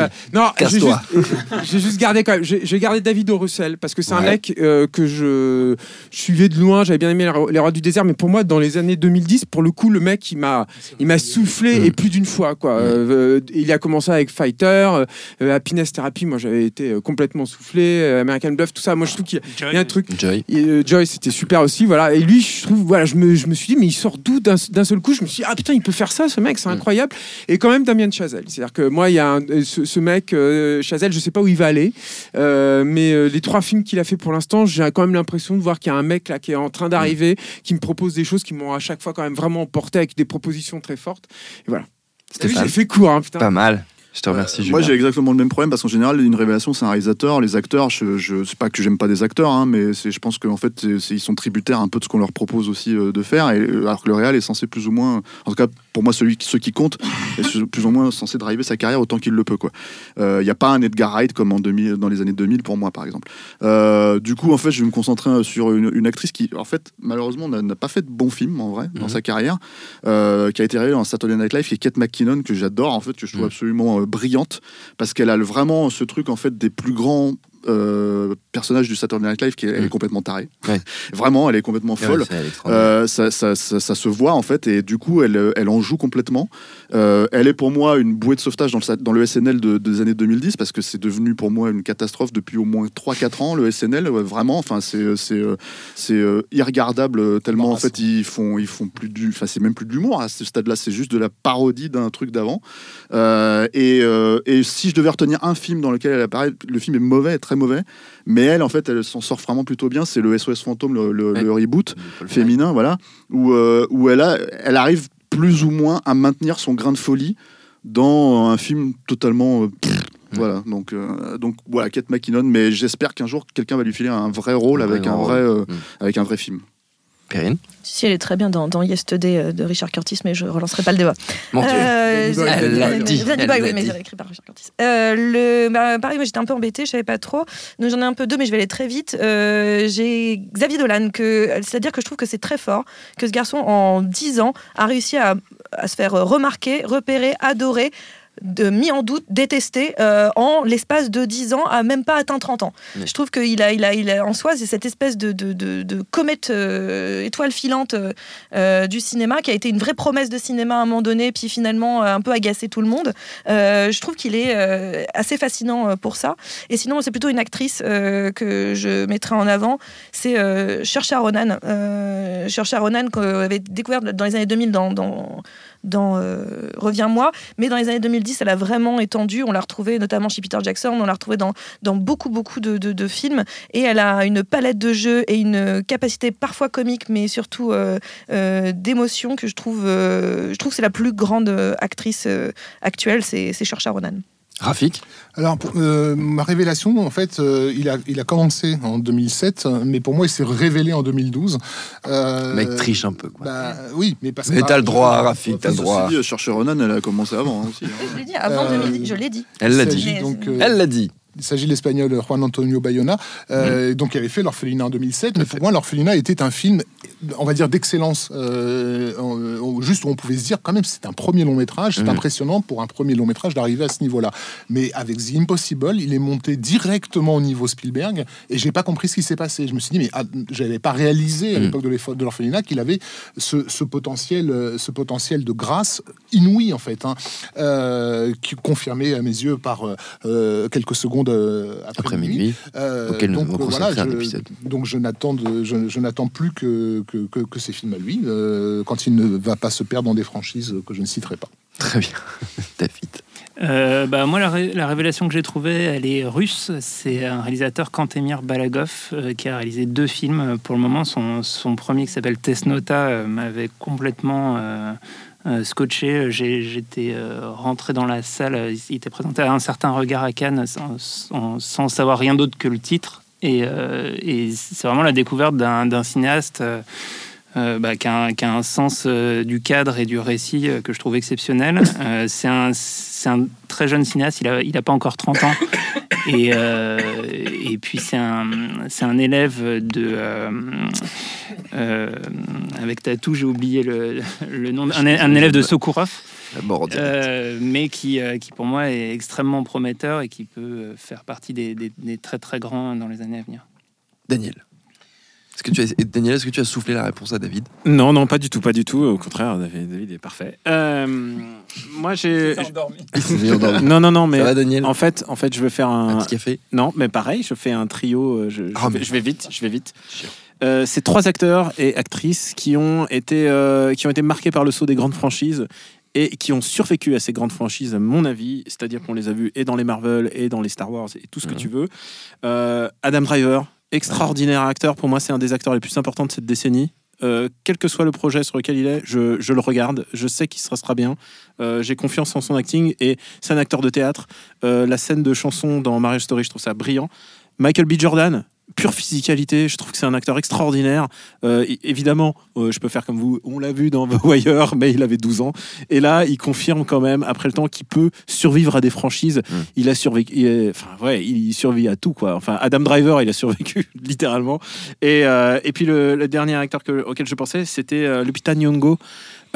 Casse-toi. j'ai juste gardé quand même j'ai gardé David O. Russell parce que c'est un mec euh, que je, je suivais de loin j'avais bien aimé Les Rois- du désert mais pour moi dans les années 2010 pour le coup le mec il m'a il m'a soufflé Mm. et plus d'une fois quoi Euh, euh, il a commencé avec Fighter euh, Happiness Therapy moi j'avais été complètement soufflé euh, American Bluff tout ça moi je trouve qu'il y a- il y a un truc Joy. Et, euh, Joy, c'était super aussi, voilà. Et lui, je trouve, voilà, je me, je me suis dit, mais il sort d'où d'un seul coup? Je me suis dit, ah putain, il peut faire ça, ce mec, c'est Mm. incroyable. Et quand même, Damien Chazelle. C'est-à-dire que moi, il y a un- euh, ce, ce mec, euh, Chazelle, je sais pas où il va aller, euh, mais les trois films qu'il a fait pour l'instant, j'ai quand même l'impression de voir qu'il y a un mec là qui est en train d'arriver, qui me propose des choses qui m'ont à chaque fois quand même vraiment emporté avec des propositions très fortes. Et voilà. J'ai fait court, hein, putain. Pas mal. Je te remercie, Moi, Julien. j'ai exactement le même problème parce qu'en général, une révélation, c'est un réalisateur. Les acteurs, je, je c'est pas que j'aime pas des acteurs, hein, mais c'est, je pense qu'en fait, ils sont tributaires un peu de ce qu'on leur propose aussi euh, de faire. Et, euh, alors que le réal est censé plus ou moins, en tout cas pour moi, celui ceux qui comptent, est plus ou moins censé driver sa carrière autant qu'il le peut. quoi. Il n'y a pas un Edgar Wright comme en 2000, dans les années 2000 pour moi, par exemple. Euh, du coup, en fait, je vais me concentrer euh, sur une, une actrice qui, en fait, malheureusement, n'a, pas fait de bons films en vrai dans Mhm. sa carrière, euh, qui a été révélée dans Saturday Night Live, qui est Kate McKinnon que j'adore, en fait, que je trouve Mhm. absolument euh, brillante parce qu'elle a vraiment ce truc en fait des plus grands euh, personnages du Saturday Night Live qui est, Mm. complètement tarée. Ouais. Vraiment, elle est complètement Ouais, folle. est. Euh, ça, ça- ça- ça se voit en fait et du coup elle, elle en joue complètement. Euh, elle est pour moi une bouée de sauvetage dans le, dans le SNL de- des années 2010 parce que c'est devenu pour moi une catastrophe depuis au moins 3-4 ans le SNL ouais, vraiment enfin c'est irregardable tellement en fait ils font ils font plus du enfin c'est même plus de l'humour à ce stade là c'est juste de la parodie d'un truc d'avant et, et si je devais retenir un film dans lequel elle apparaît le film est mauvais très mauvais mais elle en fait elle s'en sort vraiment plutôt bien c'est le SOS fantôme le, le- Ouais. le reboot féminin, voilà, où, euh, où elle, a, elle arrive plus ou moins à maintenir son grain de folie dans un film totalement. euh, pff, Voilà, donc, euh, donc voilà, Kate McKinnon, mais j'espère qu'un jour quelqu'un va lui filer un vrai rôle Un vrai avec, un vrai, euh, Mm. avec un vrai film. Perrine Si, elle est très bien dans, dans Yesterday euh, de Richard Curtis, mais je relancerai pas le débat. Mon Dieu. Euh, Elle l'a dit, elle l'a oui, mais écrit par Richard Curtis. Euh, le, bah, pareil, moi j'étais un peu embêtée, je savais pas trop. Donc j'en ai un peu deux, mais je vais aller très vite. Euh, J'ai Xavier Dolan, que, c'est-à-dire que je trouve que c'est très fort que ce garçon, en 10 ans, a réussi à, à se faire remarquer, repérer, adorer. De, mis en doute, détesté euh, en l'espace de 10 ans, à même pas atteint 30 ans. Oui. Je trouve qu'il a, il a, il a en soi, c'est cette espèce de, de, de, comète euh, étoile filante euh, du cinéma qui a été une vraie promesse de cinéma à un moment donné, puis finalement un peu agacé tout le monde. Je trouve qu'il est assez fascinant pour ça. Et sinon, c'est plutôt une actrice que je mettrai en avant, c'est Saoirse Ronan. Saoirse Ronan qu'on avait découvert dans les années 2000 dans, dans, dans euh, Reviens-moi, mais dans les années 2010, elle a vraiment étendu. On l'a retrouvée notamment chez Peter Jackson, on l'a retrouvée dans, dans beaucoup, beaucoup de, de- films. Et elle a une palette de jeux et une capacité parfois comique, mais surtout euh, euh, d'émotion que je trouve, je trouve c'est la plus grande actrice actuelle, c'est c'est Saoirse Ronan. Rafik Alors, pour- euh, ma révélation, en fait, euh, il, a, il a commencé en 2007, mais pour moi, il s'est révélé en 2012. Euh, Le mec triche un peu. Quoi. bah, oui, mais parce Mais que- t'as le droit, Rafik, t'as le Ceci droit. dit, Cherche Ronan, elle a commencé avant hein, aussi. hein. Je l'ai dit avant Euh, 2010, je l'ai dit. Elle l'a dit. Mais- donc, euh, Elle l'a dit. Il s'agit de l'espagnol Juan Antonio Bayona, euh, donc qui avait fait L'Orphelinat en 2007. Mais pour moi, L'Orphelinat était un film, on va dire, d'excellence. euh, juste où on pouvait se dire, quand même, c'est un premier long métrage. C'est impressionnant pour un premier long métrage d'arriver à ce niveau-là. Mais avec The Impossible, il est monté directement au niveau Spielberg et j'ai pas compris ce qui s'est passé. Je me suis dit, mais ah, j'avais pas réalisé à Mhm. l'époque de L'Orphelinat qu'il avait ce, ce potentiel, euh, ce potentiel de grâce inouï, en fait, hein, euh, qui confirmé à mes yeux par quelques secondes euh, après, Après minuit. minuit. Euh, auquel nous donc, voilà, un je, épisode. donc je n'attends de- je, je n'attends plus que, que, que, que ces films à lui, euh, quand il ne va pas se perdre dans des franchises que je ne citerai pas. Très bien. David. Euh, bah, moi, la, ré- la révélation que j'ai trouvée, elle est russe. C'est un réalisateur, Kantemir Balagov, euh, qui a réalisé deux films. Pour le moment, son, son premier, qui s'appelle Tesnota, euh, m'avait complètement scotché. J'ai- J'étais euh, rentré dans la salle. euh, Il était présenté à un certain regard à Cannes sans, sans- savoir rien d'autre que le titre. Et, euh, et c'est vraiment la découverte d'un cinéaste. Euh, bah, qui, a un, qui a un sens euh, du cadre et du récit euh, que je trouve exceptionnel. Euh, c'est un, c'est un très jeune cinéaste, il n'a il a pas encore 30 ans. Et, et puis c'est un, c'est un élève de... avec Tatou, j'ai oublié le, le nom. Un, élève de. Euh, mais qui, euh, qui pour moi est extrêmement prometteur et qui peut faire partie des, des- des très très grands dans les années à venir. Daniel. Est-ce que tu as, Daniel, est-ce que tu as soufflé la réponse à David? Non, non, pas du tout, pas du tout. Au contraire, David, David est parfait. Euh, moi, j'ai. Non, non, non, mais Ça va, Daniel? en fait, en fait, je veux faire Un un. petit café? Non, mais pareil, je fais un trio. euh, Je, je Ah, vais, je vais vite, je vais vite. Euh, c'est trois acteurs et actrices qui ont été euh, qui ont été marqués par le saut des grandes franchises et qui ont survécu à ces grandes franchises, à mon avis. C'est-à-dire qu'on les a vus et dans les Marvel et dans les Star Wars et tout ce que Mhm. tu veux. Euh, Adam Driver, extraordinaire acteur. Pour moi, c'est un des acteurs les plus importants de cette décennie. Euh, quel que soit le projet sur lequel il est, je, je le regarde. Je sais qu'il se sera bien. Euh, J'ai confiance en son acting et c'est un acteur de théâtre. Euh, la scène de chanson dans Marriage Story, je trouve ça brillant. Michael B. Jordan, pure physicalité, je trouve que c'est un acteur extraordinaire. Euh, évidemment, euh, je peux faire comme vous, on l'a vu dans The Wire, mais il avait 12 ans. Et là, il confirme quand même, après le temps, qu'il peut survivre à des franchises. Il a survécu, enfin, ouais, il survit à tout, quoi. Enfin, Adam Driver, il a survécu, littéralement. Et, euh, et puis, le, le dernier acteur que- auquel je pensais, c'était Lupita Nyong'o.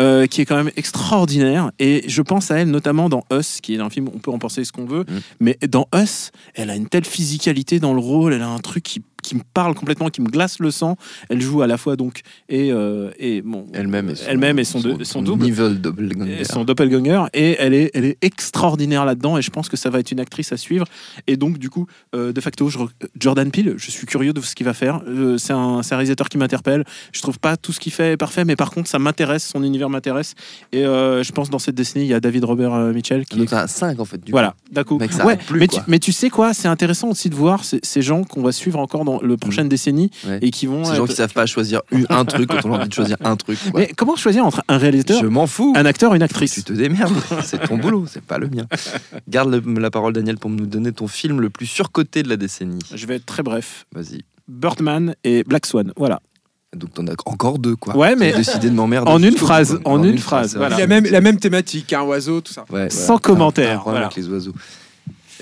Euh, qui est quand même extraordinaire. Et je pense à elle notamment dans Us qui est un film on peut en penser ce qu'on veut. Mais dans Us elle a une telle physicalité dans le rôle elle a un truc qui, qui me parle complètement qui me glace le sang. Elle joue à la fois donc et, euh, et bon Elle-même et son, elle-même et son, deux- son double. doppelganger. et son doppelganger. Et elle est, elle est extraordinaire là-dedans et je pense que ça va être une actrice à suivre. Et donc du coup euh, de facto je Jordan Peele je suis curieux de ce qu'il va faire. Euh, c'est un, c'est un réalisateur qui m'interpelle. Je trouve pas tout ce qu'il fait est parfait mais par contre ça m'intéresse son univers m'intéresse. Et je pense dans cette décennie il y a David Robert Mitchell qui Donc t'as 5 en fait. Du voilà, d'un coup. Mec, ça Ouais, tu, mais tu sais quoi, c'est intéressant aussi de voir ces, ces gens qu'on va suivre encore dans le prochaine décennie Mm. Ouais. et qui vont. Ces gens être- qui savent pas choisir un truc quand on a envie de choisir un truc. quoi. Mais comment choisir entre un réalisateur, Je m'en fous. un acteur, une actrice Tu te démerdes. C'est ton boulot, c'est pas le mien. Garde le- la parole, Daniel, pour nous donner ton film le plus surcoté de la décennie. Je vais être très bref. Vas-y. Birdman et Black Swan, voilà. Donc t'en as encore deux, quoi. Ouais, mais J'ai décidé de m'emmerder. en une phrase, en une phrase, c'est voilà. vrai. Il a même, la même thématique, un oiseau, tout ça. Ouais, Sans voilà. commentaire, Un- un problème voilà. avec les oiseaux.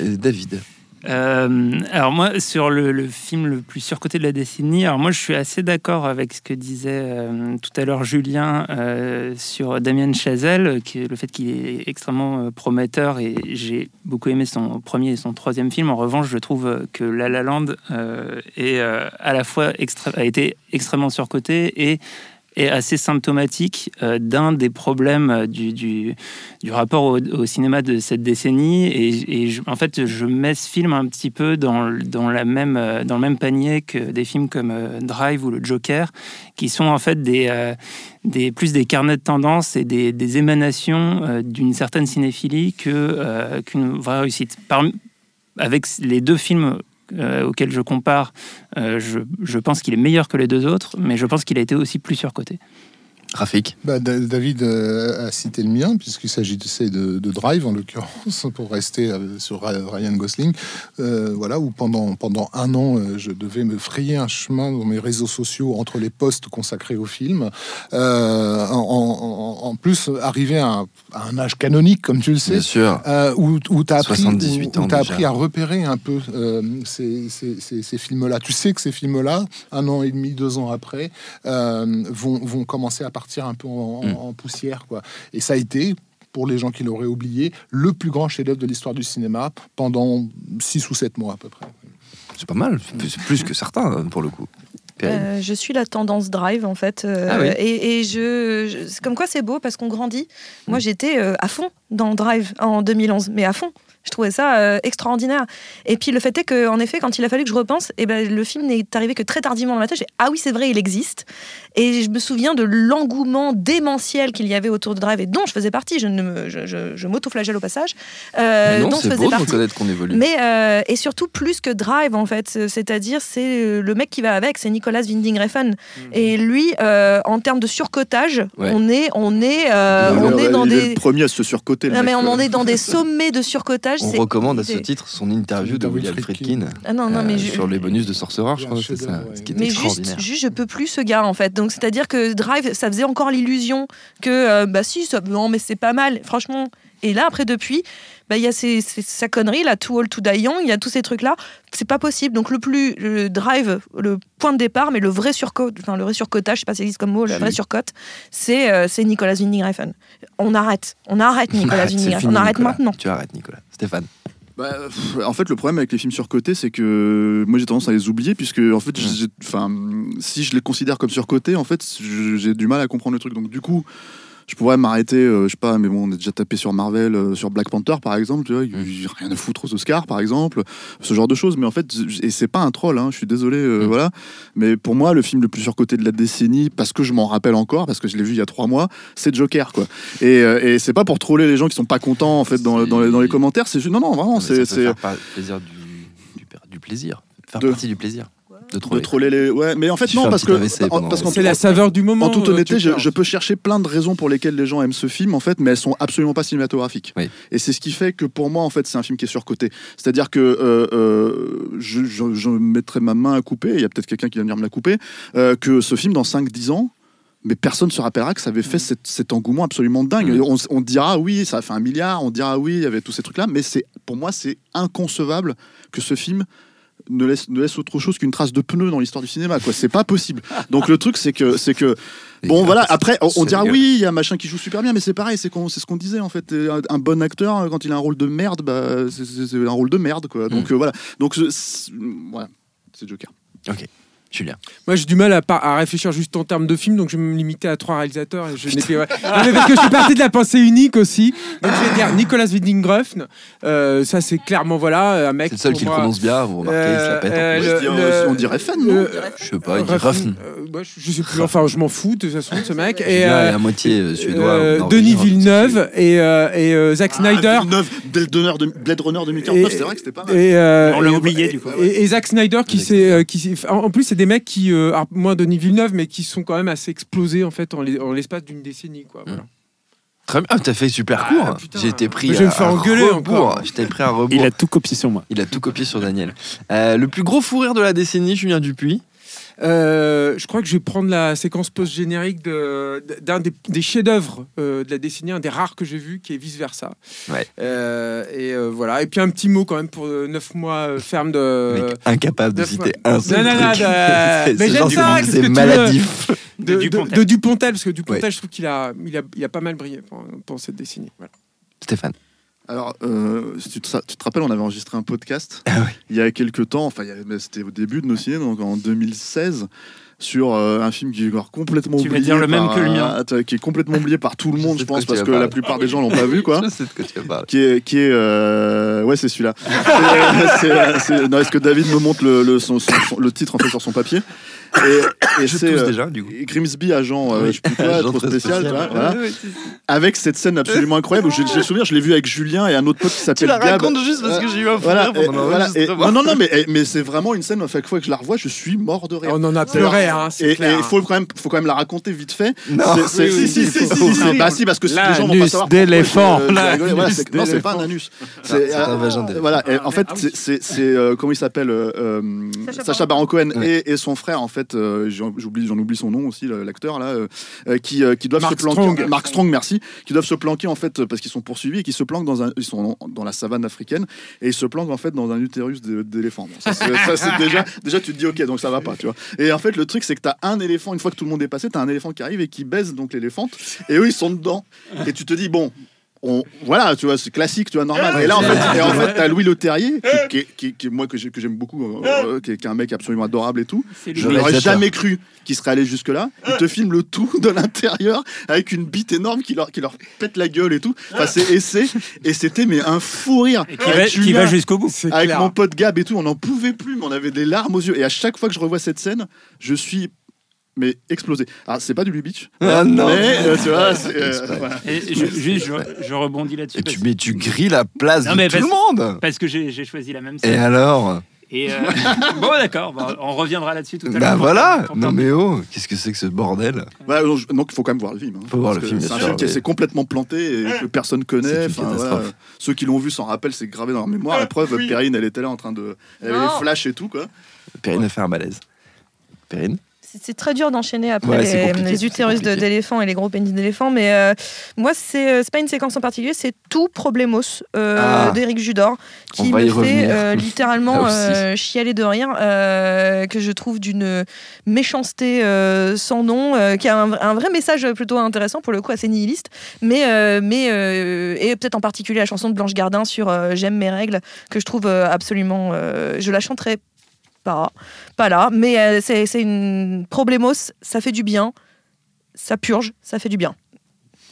Euh, David. Euh, alors moi, sur le, film le plus surcoté de la décennie, alors moi je suis assez d'accord avec ce que disait euh, tout à l'heure Julien euh, sur Damien Chazelle, qui le fait qu'il est extrêmement prometteur et j'ai beaucoup aimé son premier et son troisième film. En revanche, je trouve que La La Land est à la fois a été extrêmement surcoté et est assez symptomatique euh, d'un des problèmes euh, du, du, rapport au, cinéma de cette décennie. Et, je- en fait, je mets ce film un petit peu dans, dans, la même, euh, dans le même panier que des films comme Drive ou Le Joker, qui sont en fait des, plus des carnets de tendance et des, émanations d'une certaine cinéphilie que, qu'une vraie réussite. Parmi- avec les deux films euh, auxquels je compare, euh, je, je pense qu'il est meilleur que les deux autres, mais je pense qu'il a été aussi plus surcoté. Rafik. Bah, Da- David euh, a cité le mien, puisqu'il s'agit de, Drive, en l'occurrence, pour rester euh, sur Ryan Gosling. Euh, voilà, où pendant, pendant un an, je devais me frayer un chemin dans mes réseaux sociaux entre les posts consacrés au film. Euh, en, en- en plus, arrivé à un, à un âge canonique, comme tu le sais, Bien sûr. euh, où, où tu as appris, 78 où- où déjà. appris à repérer un peu ces, ces- ces- ces films-là. Tu sais que ces films-là, un an et demi, deux ans après, vont, vont commencer à partir un peu en, Mm. en poussière. Quoi. Et ça a été, pour les gens qui l'auraient oublié, le plus grand chef-d'œuvre de l'histoire du cinéma pendant six ou sept mois à peu près. C'est pas mal. C'est plus- que certains, euh, pour le coup. Euh, je suis la tendance drive en fait. euh, Ah oui. Et, et je, je- c'est comme quoi c'est beau parce qu'on grandit. Moi j'étais euh, à fond dans Drive en 2011, mais à fond. Je trouvais ça euh, extraordinaire. Et puis le fait est que, en effet, quand il a fallu que je repense, eh ben, le film n'est arrivé que très tardivement dans ma tête. J'ai ah oui c'est vrai il existe. Et je me souviens de l'engouement démentiel qu'il y avait autour de Drive et dont je faisais partie. Je ne me, je, je, je m'auto-flagelle au passage. Euh, Mais non, dont je c'est faisais beau de partie. reconnaître qu'on évolue. Mais euh, et surtout plus que Drive en fait, c'est-à-dire c'est euh, le mec qui va avec, c'est Nicolas Winding Refn. Et lui, euh, en termes de surcotage. Ouais. on est on est euh, on est dans il est des le premier à se surcoter. non, mais on en est dans des sommets de surcotage. On recommande à ce titre son interview de William Friedkin. Ah non non mais euh, je- sur les bonus de Sorcerer, je crois que c'est ça. chef-d'œuvre, ouais. Ce qui est mais juste, juste, je peux plus ce gars en fait. Donc c'est-à-dire que Drive, ça faisait encore l'illusion que euh, bah si, ça, non mais c'est pas mal, franchement. Et là après depuis, bah il y a ces, ces- sa connerie là, Too Old to Die Young, il y a tous ces trucs là, c'est pas possible. Donc le plus le Drive, le point de départ, mais le vrai surcote, enfin le vrai surcotage, je sais pas si ça existe comme mot, la Si. vraie surcote, c'est euh, c'est Nicolas Winding Refn. On arrête, on arrête Nicolas Winding Refn, on arrête Nicolas. maintenant. Tu arrêtes, Nicolas. Stéphane. Bah, pff, en fait, le problème avec les films surcotés, c'est que moi j'ai tendance à les oublier, puisque en fait, enfin, si je les considère comme surcotés, en fait, j'ai du mal à comprendre le truc. Donc, du coup, je pourrais m'arrêter, euh, je sais pas, mais bon, on a déjà tapé sur Marvel, euh, sur Black Panther par exemple, tu vois, Mm. rien à foutre aux Oscars par exemple, ce genre de choses. Mais en fait, et c'est pas un troll, hein, je suis désolé, euh, Mm. voilà. Mais pour moi, le film le plus surcoté de la décennie, parce que je m'en rappelle encore, parce que je l'ai vu il y a trois mois, c'est Joker, quoi. Et, et c'est pas pour troller les gens qui sont pas contents en fait dans, dans les, dans les commentaires, c'est juste non, non, vraiment, c'est plaisir du, du, du plaisir. Faire De- partie du plaisir. De de troller. troller les. Ouais, mais en fait, Tu non, parce que. AVC en- pendant- parce qu'en C'est la saveur du moment. en toute euh, honnêteté, je, peux chercher plein de raisons pour lesquelles les gens aiment ce film, en fait, mais elles sont absolument pas cinématographiques. Oui. Et c'est ce qui fait que pour moi, en fait, c'est un film qui est surcoté. C'est-à-dire que euh, euh, je, je, je mettrai ma main à couper, il y a peut-être quelqu'un qui va venir me la couper, euh, que ce film, dans 5-10 ans, mais personne ne se rappellera que ça avait fait cet, cet engouement absolument dingue. Mhm. On, on dira oui, ça a fait un milliard, on dira oui, il y avait tous ces trucs-là, mais c'est pour moi, c'est inconcevable que ce film ne laisse, ne laisse autre chose qu'une trace de pneu dans l'histoire du cinéma. quoi. C'est pas possible. Donc le truc, c'est que, c'est que Bon voilà, après on, on dira oui, il y a un machin qui joue super bien, mais c'est pareil, c'est qu'on- c'est ce qu'on disait en fait. Un, un bon acteur, quand il a un rôle de merde, bah, c'est- un rôle de merde quoi. Donc Mm. euh, voilà, donc voilà, c'est Joker. Julien. Moi, j'ai du mal à, par- à réfléchir juste en termes de film, donc je vais me limiter à trois réalisateurs. Et je n'ai fait- ouais. Non, mais parce que je suis parti de la pensée unique aussi. Donc, je vais dire Nicolas Winding Refn. Euh, ça, c'est clairement voilà un mec. C'est le seul qui le prononce bien, vous remarquez, la pète. Euh, le- le- on dirait fan, non Je sais pas, il dit Refn, Refn. euh, ouais, je, je sais plus. Enfin, je m'en fous de toute façon de ce mec. Et euh, à moitié euh, suédois. euh, Denis Villeneuve et, euh, et euh, Zack Snyder. Ah, Villeneuve, Blade Runner, de, Blade Runner 2049, Et- c'est vrai que c'était pas mal. Et, On l'a oublié, du coup. Et, Zack Snyder qui s'est, en plus c'est des mecs qui, euh, moins Denis Villeneuve, mais qui sont quand même assez explosés en fait en l'es- en l'espace d'une décennie quoi. voilà. Très bien, Ah, t'as fait super Ah, court. putain. J'ai été pris je vais à, me faire à engueuler rebours. encore. J'étais pris à rebours. Il a tout copié sur moi. Il a tout copié sur Daniel. Euh, le plus gros fou rire de la décennie, Julien Dupuis. Euh, je crois que je vais prendre la séquence post-générique de- d'un des, des chefs-d'œuvre euh, de la décennie, un des rares que j'ai vu, qui est Vice Versa. Ouais. Euh, et euh, voilà. Et puis un petit mot quand même pour 9 mois euh, ferme de. Mec, incapable de citer mois. un seul Non, non, non, truc. de- mais j'aime ça, C'est maladif. de, Dupontel. de Dupontel, parce que Dupontel, Ouais. je trouve qu'il a, il a, il a pas mal brillé pendant, pendant cette décennie. Voilà. Stéphane. Alors, euh, si tu, te, tu te rappelles, on avait enregistré un podcast Ah oui. il y a quelques temps, enfin, c'était au début de nos ciné, donc en 2016, sur euh, un film qui est complètement Tu oublié. dire le même par, que le mien. attends, qui est complètement oublié par tout le monde, je pense, tu parce que la plupart des gens l'ont pas vu, quoi. Je sais de quoi tu vas parler. Qui est, qui est euh, ouais, c'est celui-là. Est-ce que David me montre le, le, son- son- son- le titre en fait sur son papier? Et, et Je c'est tousse euh, déjà, du coup. Grimsby, agent, euh, Oui. je trop spécial, tu voilà. Avec cette scène absolument incroyable où j'ai le souvenir, je l'ai vu avec Julien et un autre pote qui Tu s'appelle la Gab. racontes juste parce que j'ai eu un fou Voilà, et, et- non, non, non, mais, et- mais c'est vraiment une scène, à chaque fois que je la revois, je suis mort de rire. On en a pleuré, hein, Et il faut quand même, faut quand même la raconter vite fait. Non. C'est- c'est- Oui, oui, si, si, si, bah si, parce que les gens vont pas savoir. d'éléphant. c'est- Non, c'est pas un anus. C'est C'est un euh, vagin. Voilà, en fait, Ah oui. c'est- euh, comment il s'appelle euh, euh, Sacha Baron Cohen et son frère en fait, euh, j'en- j'oublie, j'en oublie son nom aussi, l'acteur là, euh, euh, qui euh, qui doivent Mark se planquer. Strong. Mark Strong, merci, qui doivent se planquer en fait parce qu'ils sont poursuivis et qui se planquent dans un, ils sont dans la savane africaine et ils se planquent en fait dans un utérus d'é- d'éléphant. Bon, ça, c'est déjà, déjà tu te dis ok donc ça va pas, tu vois. Et en fait le truc c'est que t'as un éléphant une fois que tout le monde est passé, t'as un éléphant qui arrive et qui baise donc l'éléphante et eux ils sont dedans et tu te dis bon. On, voilà, tu vois, c'est classique, tu vois, normal. Et là, en fait, et en fait, t'as Louis Leterrier, qui, qui, moi que j'ai- que j'aime beaucoup, euh, euh, qui, est, qui est un mec absolument adorable et tout. Je n'aurais jamais cru qu'il serait allé jusque là. Il te filme le tout de l'intérieur avec une bite énorme qui leur, qui leur pète la gueule et tout. Enfin, c'est et c'est et c'était mais un fou rire. Et qui Avec va, qui Julien, va jusqu'au bout. Avec clair. mon pote Gab et tout, on n'en pouvait plus, mais on avait des larmes aux yeux. Et à chaque fois que je revois cette scène, je suis mais explosé. Alors c'est pas du Lubitsch, Ah non. mais euh, tu vois, c'est, euh, voilà. Et je, juste, je, je rebondis là-dessus. Et tu, mais tu grilles la place Non, de mais tout le monde. Parce que j'ai j'ai choisi la même Et scène. alors Et euh, bon, d'accord, bon, on reviendra là-dessus tout à l'heure. Bah voilà. Pour- Non mais oh, qu'est-ce que c'est que ce bordel Voilà, donc, je- donc, il faut quand même voir le film. hein. Faut voir Parce le que film, C'est un sûr, film qui s'est complètement planté et que personne C'est connaît. une Enfin, catastrophe. voilà. Ceux qui l'ont vu s'en rappellent, c'est gravé dans leur mémoire. La preuve, Perrine, elle était là en train de. Elle avait Non. les flashs et tout, quoi. Perrine a fait un malaise. Perrine C'est- très dur d'enchaîner après Ouais, les, utérus d'éléphants et les gros pénis d'éléphants. Mais euh, moi, c'est euh, c'est pas une séquence en particulier, c'est tout Problemos euh, Ah. d'Éric Judor qui me fait euh, littéralement euh, chialer de rire, que je trouve d'une méchanceté sans nom, qui a un, un vrai message plutôt intéressant, pour le coup assez nihiliste, mais, mais et peut-être en particulier la chanson de Blanche Gardin sur J'aime mes règles, que je trouve absolument. je la chanterai pas, pas là, mais euh, c'est c'est une problémos, ça fait du bien, ça purge, ça fait du bien.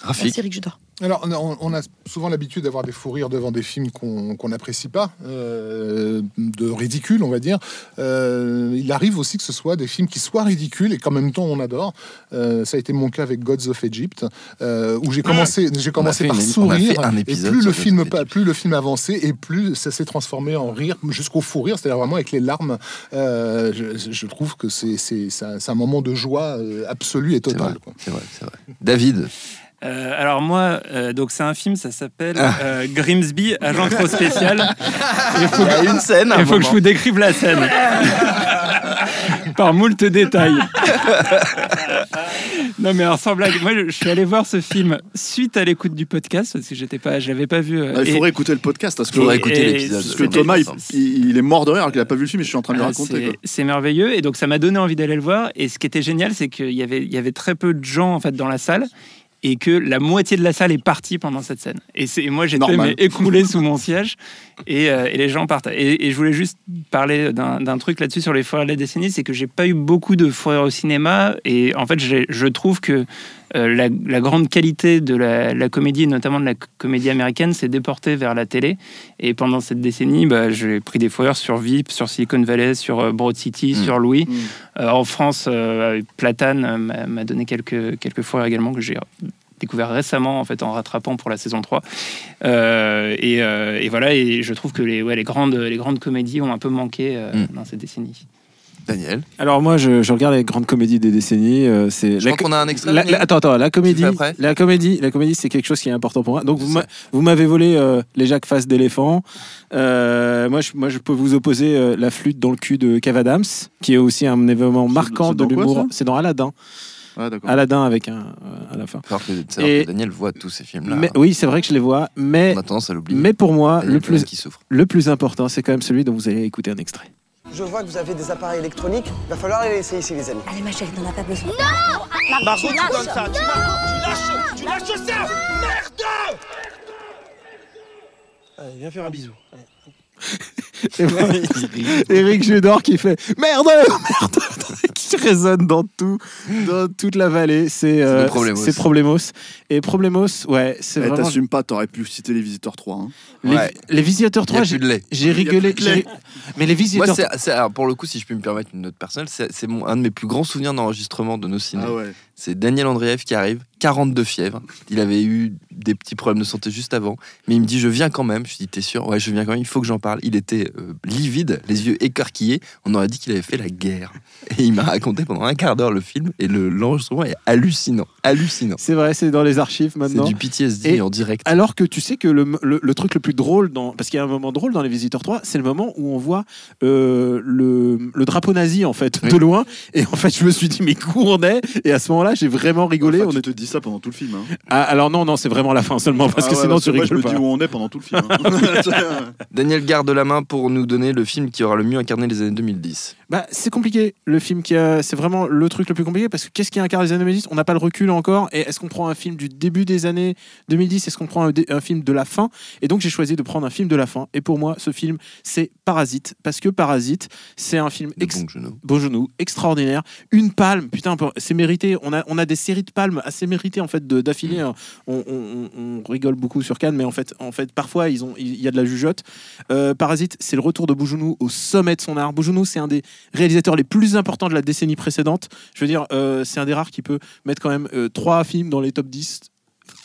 Rafik. Merci Eric Judor. Alors, on a, on a souvent l'habitude d'avoir des fous rires devant des films qu'on n'apprécie pas, euh, de ridicule, on va dire. Euh, il arrive aussi que ce soit des films qui soient ridicules et qu'en même temps on adore. Euh, ça a été mon cas avec Gods of Egypt, où j'ai commencé, j'ai commencé par une- sourire. un et plus le, film, of pa- plus le film avançait et plus ça s'est transformé en rire, jusqu'au fou rire, c'est-à-dire vraiment avec les larmes. Je, je trouve que c'est un, moment de joie absolue et C'est vrai, totale. c'est vrai, c'est vrai. David, Euh, alors moi, euh, donc c'est un film, ça s'appelle Ah. euh, Grimsby, agent trop spécial. Il faut, il y a une scène. il faut que je vous décrive la scène. Par moult détails. non mais alors sans blague, moi je je suis allé voir ce film suite à l'écoute du podcast parce que j'étais pas, je l'avais pas vu. euh, Ah, il et- faudrait écouter le podcast parce que, Et- écouter et- l'épisode. parce que Thomas, il, est mort de rire alors qu'il a pas vu le film et je suis en train de lui Ah, raconter. c'est- merveilleux et donc ça m'a donné envie d'aller le voir. Et ce qui était génial, c'est qu'il y avait, il y avait très peu de gens en fait dans la salle et que la moitié de la salle est partie pendant cette scène. Et, c'est- et moi j'étais écroulé sous mon siège et, euh, et les gens partent. Et, et je voulais juste parler d'un truc là-dessus sur les foires de la décennie, c'est que j'ai pas eu beaucoup de foires au cinéma et en fait je trouve que la, la grande qualité de la, la comédie, notamment de la comédie américaine, s'est déportée vers la télé. Et pendant cette décennie, bah, j'ai pris des foires sur VIP, sur Silicon Valley, sur euh, Broad City, Mm. sur Louis. Mm. Euh, en France, euh, Platane euh, m'a donné quelques, quelques foires également que j'ai découvert récemment en fait en rattrapant pour la saison 3 Euh, et, euh, et voilà et je trouve que les, ouais, les, grandes, les grandes comédies ont un peu manqué euh, Mm. dans cette décennie Daniel. Alors moi, je, je regarde les grandes comédies des décennies. euh, c'est Je la crois qu'on a un extrait. La- Daniel la- attends, attends, la comédie, la comédie, la comédie, c'est quelque chose qui est important pour moi. Donc vous m'avez volé euh, les Jacques Face d'éléphant. Euh, moi, je, moi, je peux vous opposer la flûte dans le cul de Kev Adams, qui est aussi un événement marquant de l'humour. C'est dans Aladdin. Ah. Aladdin avec un euh, à la fin. Falloir que, savoir Et- que Daniel voit tous ces films-là. Mais oui, c'est vrai que je les vois, mais On a tendance à l'oublier. mais pour moi, Daniel le plus le plus important, c'est quand même celui dont vous allez écouter un extrait. Je vois que vous avez des appareils électroniques. Va falloir les laisser ici, les amis. Allez ma chérie, t'en as pas besoin. Margot, tu donnes ça. Tu, tu lâches, tu lâches ça. Merde Allez, viens faire un bisou. Allez. Eric Judor qui fait merde, merde, qui résonne dans tout, dans toute la vallée. C'est euh, Problemos. c'est Problemos. Et Problemos, ouais, c'est Eh, vraiment. T'assumes pas, t'aurais pu citer les visiteurs 3. Hein. Les, Ouais. les visiteurs Il y a 3, plus j'ai rigolé. Mais les Moi, visiteurs. alors, pour le coup, si je puis me permettre une note personnelle, c'est, un de mes plus grands souvenirs d'enregistrement de nos ciné. Ah ouais. C'est Daniel Andreev qui arrive, 42 fièvres. Il avait eu des petits problèmes de santé juste avant, mais il me dit Je viens quand même. Je lui dis T'es sûr? Ouais, je viens quand même, il faut que j'en parle. Il était euh, livide, les yeux écarquillés. On aurait dit qu'il avait fait la guerre. Et il m'a raconté pendant un quart d'heure le film, et le, l'enregistrement est hallucinant. Hallucinant. C'est vrai, c'est dans les archives C'est maintenant. du PTSD Et- en direct. Alors que tu sais que le, le- le truc le plus drôle, dans, parce qu'il y a un moment drôle dans Les Visiteurs 3, c'est le moment où on voit euh, le, le drapeau nazi en fait Oui. de loin. Et en fait, je me suis dit, mais où on est? Et à ce moment-là, j'ai vraiment rigolé. Enfin, on tu est- te dis ça pendant tout le film. Hein. Ah, alors non, non, c'est vraiment la fin seulement, parce Ah que ouais, sinon parce tu que moi, je rigoles me pas. dis où on est pendant tout le film. hein. Daniel garde la main pour nous donner le film qui aura le mieux incarné les années 2010. Bah, c'est compliqué. Le film qui a, c'est vraiment le truc le plus compliqué parce que qu'est-ce qui incarne les années 2010 On n'a pas le recul encore. Et est-ce qu'on prend un film du début des années 2010 Est-ce qu'on prend un, film de la fin? Et donc j'ai choisi de prendre un film de la fin. Et pour moi, ce film, c'est Parasite parce que Parasite, c'est un film ex-. Beau genou, extraordinaire. Une palme, putain, c'est mérité. On a, on a des séries de palmes assez méritées en fait d'affilée. hein. On, on- on- on rigole beaucoup sur Cannes, mais en fait, en fait parfois ils ont, il y a de la jugeote. Euh, Parasite, c'est le retour de Bougenou au sommet de son art. Bougenou, c'est un des réalisateurs les plus importants de la décennie précédente. Je veux dire, euh, c'est un des rares qui peut mettre quand même euh, trois films dans les top 10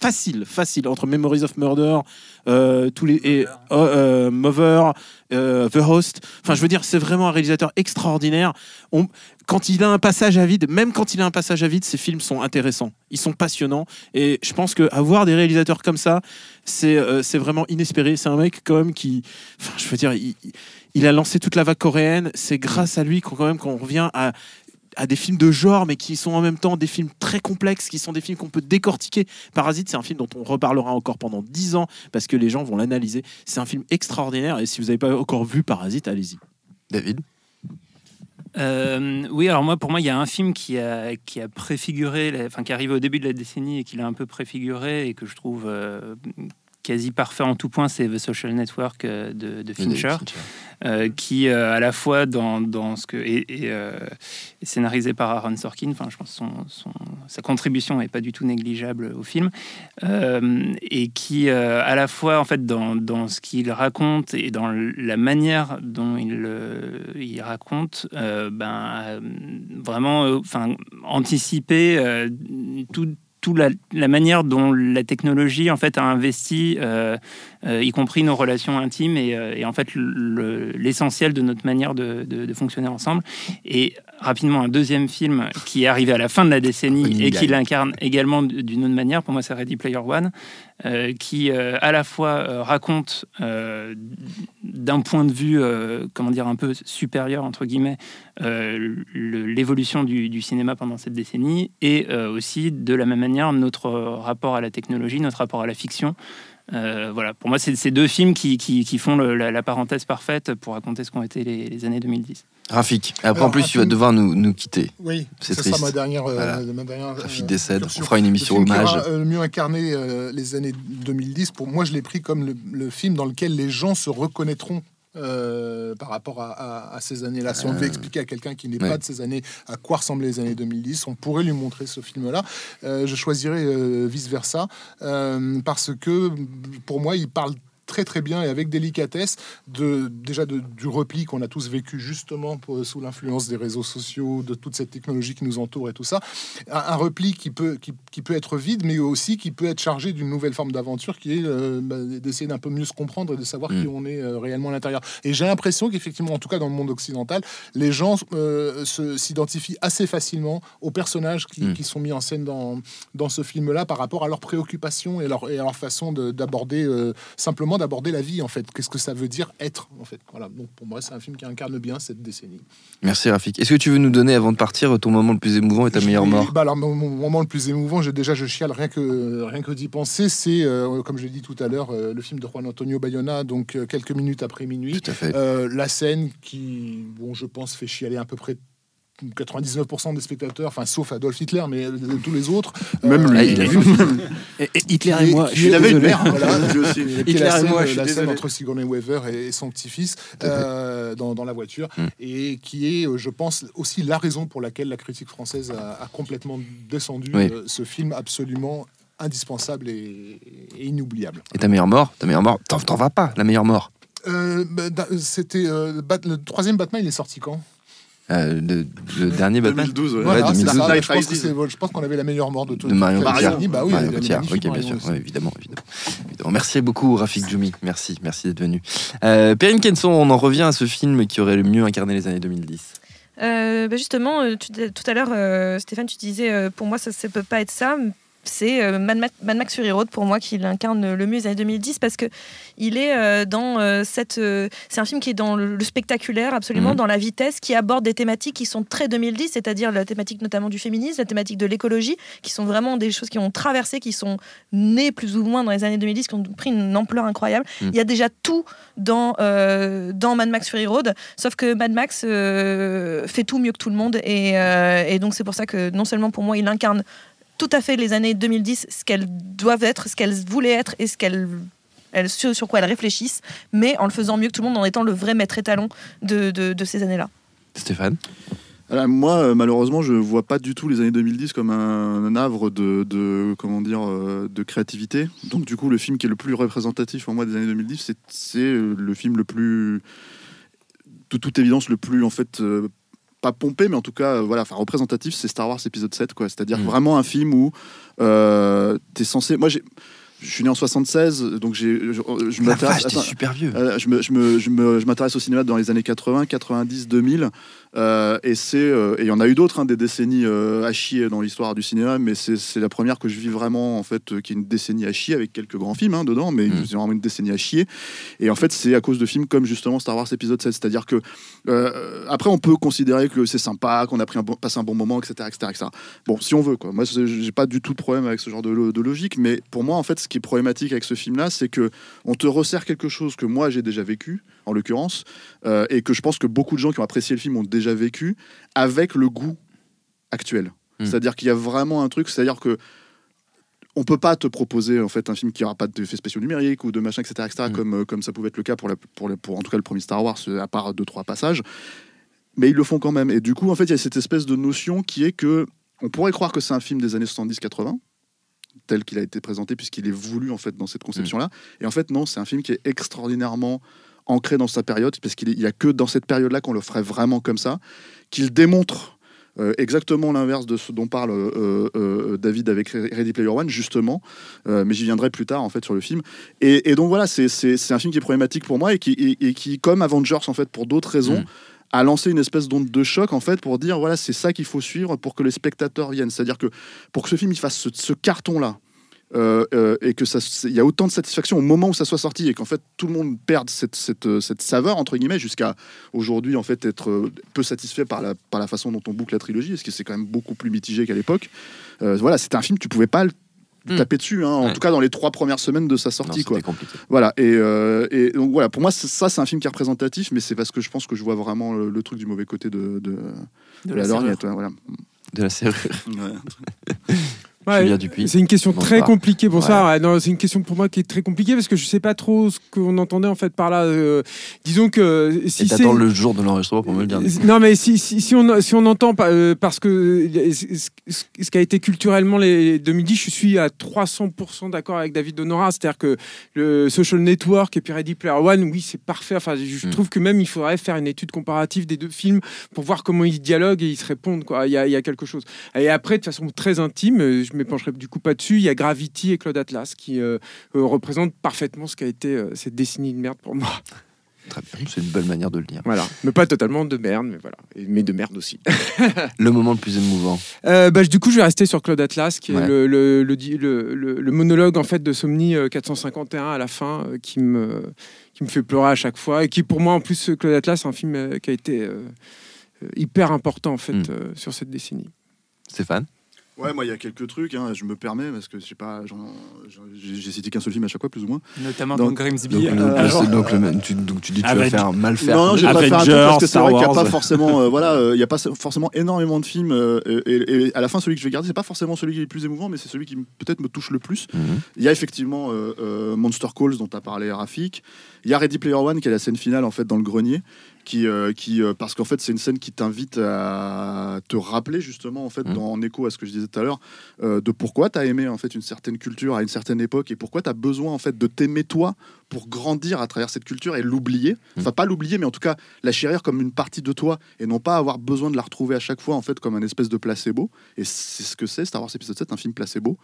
facile, facile, entre Memories of Murder, euh, tous les et euh, euh, Mover, The Host. Enfin, je veux dire, c'est vraiment un réalisateur extraordinaire. Quand il a un passage à vide, même quand il a un passage à vide, ses films sont intéressants, ils sont passionnants. Et je pense que avoir des réalisateurs comme ça, c'est c'est vraiment inespéré. C'est un mec quand même qui, je veux dire, il, il a lancé toute la vague coréenne. C'est grâce à lui qu'on quand même qu'on revient à à des films de genre, mais qui sont en même temps des films très complexes, qui sont des films qu'on peut décortiquer. Parasite, c'est un film dont on reparlera encore pendant 10 ans, parce que les gens vont l'analyser. C'est un film extraordinaire, et si vous n'avez pas encore vu Parasite, allez-y. David? Euh, oui, alors moi, pour moi, il y a un film qui a, qui a préfiguré, enfin qui arrive au début de la décennie et qui l'a un peu préfiguré et que je trouve euh, quasi parfait en tout point, c'est The Social Network euh, de, de Fincher, euh, qui euh, à la fois dans, dans ce que est, est, euh, est scénarisé par Aaron Sorkin, enfin je pense que son, son- sa contribution est pas du tout négligeable au film, et qui à la fois en fait dans, dans ce qu'il raconte et dans la manière dont il, il raconte, ben vraiment, enfin anticiper tout la, la manière dont la technologie en fait a investi, euh, euh, y compris nos relations intimes et, euh, et en fait le- l'essentiel de notre manière de, de- de fonctionner ensemble. Et rapidement un deuxième film qui est arrivé à la fin de la décennie et qui l'incarne également d'une autre manière. Pour moi, c'est Ready Player One, euh, qui euh, à la fois euh, raconte d'un point de vue, comment dire, un peu supérieur entre guillemets, le- l'évolution du, cinéma pendant cette décennie et aussi de la même manière notre rapport à la technologie, notre rapport à la fiction. Euh, voilà, pour moi, c'est ces deux films qui, qui- qui font le- la, la parenthèse parfaite pour raconter ce qu'ont été les, les années 2010. Rafik. Après, Alors, en plus, tu vas devoir nous, nous quitter. Oui, C'est ça triste. ma dernière. euh, Voilà. ma dernière Rafik euh, décède. incursion. On fera une Le émission film qui hommage. aura, euh, le mieux incarné euh, les années 2010. Pour moi, je l'ai pris comme le, le film dans lequel les gens se reconnaîtront. Euh, par rapport à, à- à ces années-là. Si on devait expliquer à quelqu'un qui n'est ouais. pas de ces années à quoi ressemblaient les années 2010, on pourrait lui montrer ce film-là. Euh, je choisirais euh, vice versa parce que pour moi, il parle très très bien et avec délicatesse de déjà de- du repli qu'on a tous vécu justement pour- sous l'influence des réseaux sociaux, de toute cette technologie qui nous entoure et tout ça. Un, un repli qui peut, qui, qui peut être vide, mais aussi qui peut être chargé d'une nouvelle forme d'aventure qui est euh, bah, d'essayer d'un peu mieux se comprendre et de savoir Mm. qui on est euh, réellement à l'intérieur. Et j'ai l'impression qu'effectivement, en tout cas dans le monde occidental, les gens euh, s'identifient assez facilement aux personnages qui, Mm. qui sont mis en scène dans, dans ce film-là par rapport à leurs préoccupations et, leur, et à leur façon de- d'aborder euh, simplement d'aborder la vie en fait. Qu'est-ce que ça veut dire être en fait? Voilà. Donc pour moi, c'est un film qui incarne bien cette décennie. Merci Rafik. Est-ce que tu veux nous donner avant de partir ton moment le plus émouvant et ta meilleure mort? bah alors, mon, moment le plus émouvant, j'ai déjà je chiale rien que rien que d'y penser, c'est euh, comme je l'ai dit tout à l'heure, euh, le film de Juan Antonio Bayona, donc euh, quelques minutes après minuit. Tout à fait. La scène qui, bon, je pense, fait chialer à peu près 99% des spectateurs, enfin sauf Adolf Hitler, mais euh, tous les autres. Même lui. Il a vu. Hitler et moi, je avait une mère, Hitler la et scène, moi, je suis la scène entre Sigourney Weaver et, et son petit-fils euh, dans, dans la voiture, Mm. et qui est, euh, je pense, aussi la raison pour laquelle la critique française a, a complètement descendu Oui. euh, ce film absolument indispensable et, et inoubliable. Et ta meilleure mort Ta meilleure mort T'en vas pas, la meilleure mort Euh, bah, C'était euh, le troisième Batman, il est sorti quand? Euh, le, le dernier Batman 2012, ouais. Voilà, c'est 2012, ça. ouais. Je pense que c'est- je pense qu'on avait la meilleure mort de tout. De Marion Cotillard. Bah oui, Marion Cotillard, ok, bien Marion sûr. Ouais, évidemment, évidemment, évidemment. Merci beaucoup, Rafik Djoumi. Merci, merci d'être venu. Euh, Perrine Kenson, on en revient à ce film qui aurait le mieux incarné les années 2010. Euh, bah justement, euh, tu tout à l'heure, euh, Stéphane, tu disais, euh, pour moi, ça ne peut pas être ça. C'est euh, Mad, Ma- Mad Max Fury Road pour moi qui l'incarne le mieux les années 2010 parce que il est euh, dans euh, cette. c'est un film qui est dans le, spectaculaire, absolument, Mhm. dans la vitesse, qui aborde des thématiques qui sont très 2010, c'est-à-dire la thématique notamment du féminisme, la thématique de l'écologie, qui sont vraiment des choses qui ont traversé, qui sont nées plus ou moins dans les années 2010, qui ont pris une ampleur incroyable. Mhm. Il y a déjà tout dans, euh, dans Mad Max Fury Road, sauf que Mad Max euh, fait tout mieux que tout le monde. Et, euh, et donc, c'est pour ça que non seulement pour moi, il incarne tout à fait les années 2010, ce qu'elles doivent être, ce qu'elles voulaient être et ce qu'elles. elles- sur, quoi elles réfléchissent, mais en le faisant mieux que tout le monde, en étant le vrai maître étalon de, de, de ces années-là. Stéphane? Alors, moi, euh, malheureusement, je vois pas du tout les années 2010 comme un, un havre de, de- comment dire euh, de créativité. Donc, du coup, le film qui est le plus représentatif pour moi des années 2010, c'est- euh, le film le plus, de toute évidence, le plus en fait euh, pas pompé, mais en tout cas, euh, voilà, enfin représentatif, c'est Star Wars épisode 7, quoi. C'est-à-dire Mm. vraiment un film où euh, t'es censé. Moi, j'ai, je suis né en 76, donc j'ai, je, m'intéresse- vache, t'es attends, super vieux. euh, je me- je me- je me- je m'intéresse au cinéma dans les années 80, 90, 2000. euh, et c'est euh, et il y en a eu d'autres, hein, des décennies euh, à chier dans l'histoire du cinéma, mais c'est c'est la première que je vis vraiment, en fait, euh, qui est une décennie à chier, avec quelques grands films hein, dedans, mais Mm. c'est vraiment une décennie à chier. Et en fait, c'est à cause de films comme justement Star Wars épisode 7. C'est-à-dire que, euh, après, on peut considérer que c'est sympa, qu'on a pris un bon, passé un bon moment, etc., etc., etc. Bon, si on veut, quoi. Moi, j'ai pas du tout de problème avec ce genre de logique, mais pour moi, en fait, ce qui est problématique avec ce film-là, c'est que on te resserre quelque chose que moi j'ai déjà vécu, en l'occurrence, euh, et que je pense que beaucoup de gens qui ont apprécié le film ont déjà vécu, avec le goût actuel. Mm. C'est-à-dire qu'il y a vraiment un truc, c'est-à-dire que on peut pas te proposer en fait un film qui aura pas d'effets spéciaux numériques ou de machin, etc., etc., Mm. comme, euh, comme ça pouvait être le cas pour, la, pour, en tout cas le premier Star Wars, euh, à part deux trois passages. Mais ils le font quand même. Et du coup, en fait, il y a cette espèce de notion qui est que on pourrait croire que c'est un film des années 70-80 tel qu'il a été présenté puisqu'il est voulu en fait dans cette conception là et en fait non c'est un film qui est extraordinairement ancré dans sa période parce qu'il n'y a que dans cette période là qu'on le ferait vraiment comme ça qu'il démontre euh, exactement l'inverse de ce dont parle euh, euh, David avec Ready Player One justement. Mais j'y viendrai plus tard en fait sur le film. Et, et donc voilà c'est un film qui est problématique pour moi et qui, et, et qui comme Avengers en fait pour d'autres raisons Mm. A lancé une espèce d'onde de choc en fait pour dire voilà c'est ça qu'il faut suivre pour que les spectateurs viennent. C'est à dire que pour que ce film il fasse ce, carton là et que ça il y a autant de satisfaction au moment où ça soit sorti et qu'en fait tout le monde perde cette, cette, euh, cette saveur entre guillemets jusqu'à aujourd'hui en fait être euh, peu satisfait par la, par la façon dont on boucle la trilogie parce que c'est quand même beaucoup plus mitigé qu'à l'époque. Euh, voilà c'était un film tu pouvais pas le Mm. taper dessus hein, en Ouais. tout cas dans les trois premières semaines de sa sortie quoi compliqué. voilà, et, euh, et donc voilà, pour moi, ça, c'est un film qui est représentatif, mais c'est parce que je pense que je vois vraiment le, le truc du mauvais côté de, de, de De la, la lorgnette. ouais, voilà. De la serrure. Ouais, C'est une question très compliquée. Ouais. Ouais, non, c'est une question pour moi qui est très compliquée parce que je sais pas trop ce qu'on entendait en fait par là. Euh, disons que si Et c'est le jour de l'enregistrement pour me le dire. non mais si, si, si on si on entend euh, parce que euh, ce, qui a été culturellement les 2010, je suis à 300% d'accord avec David Donora, c'est-à-dire que le Social Network et puis Ready Player One, oui c'est parfait. Enfin je Mm. trouve que même il faudrait faire une étude comparative des deux films pour voir comment ils dialoguent et ils se répondent quoi. Il y a, il y a quelque chose. Et après de façon très intime, euh, je m'épancherai du coup pas dessus. Il y a Gravity et Claude Atlas qui euh, euh, représentent parfaitement ce qu'a été euh, cette décennie de merde pour moi. Très bien, c'est une belle manière de le dire. Voilà, mais pas totalement de merde, mais voilà, mais de merde aussi. Le moment le plus émouvant. Euh, bah, du coup, je vais rester sur Claude Atlas, qui Ouais. est le, monologue en fait de Somni euh, 451 à la fin, qui me qui me fait pleurer à chaque fois et qui pour moi en plus Claude Atlas, c'est un film qui a été hyper important en fait Mm. euh, sur cette décennie. Stéphane? Ouais, moi, il y a quelques trucs, hein, je me permets, parce que je sais pas, j'ai cité qu'un seul film à chaque fois, plus ou moins. Notamment dans Grimsby. donc, euh, donc, tu, donc tu dis que tu vas faire mal faire. Non, non, j'ai pas Avengers, fait un truc parce que c'est vrai qu'il n'y a pas forcément, euh, voilà, euh, il y a pas forcément énormément de films. euh, et, à la fin, celui que je vais garder, c'est pas forcément celui qui est le plus émouvant, mais c'est celui qui peut-être me touche le plus. Mhm. Il y a effectivement euh, euh, Monster Calls dont tu as parlé, Rafik. Il y a Ready Player One qui est la scène finale en fait dans le grenier, qui, euh, qui euh, parce qu'en fait c'est une scène qui t'invite à te rappeler justement en fait dans, en écho à ce que je disais tout à l'heure euh, de pourquoi tu as aimé en fait une certaine culture à une certaine époque et pourquoi tu as besoin en fait de t'aimer toi pour grandir à travers cette culture et l'oublier. Enfin pas l'oublier mais en tout cas la chérir comme une partie de toi et non pas avoir besoin de la retrouver à chaque fois en fait comme un espèce de placebo. Et c'est ce que c'est Star Wars épisode 7, un film placebo.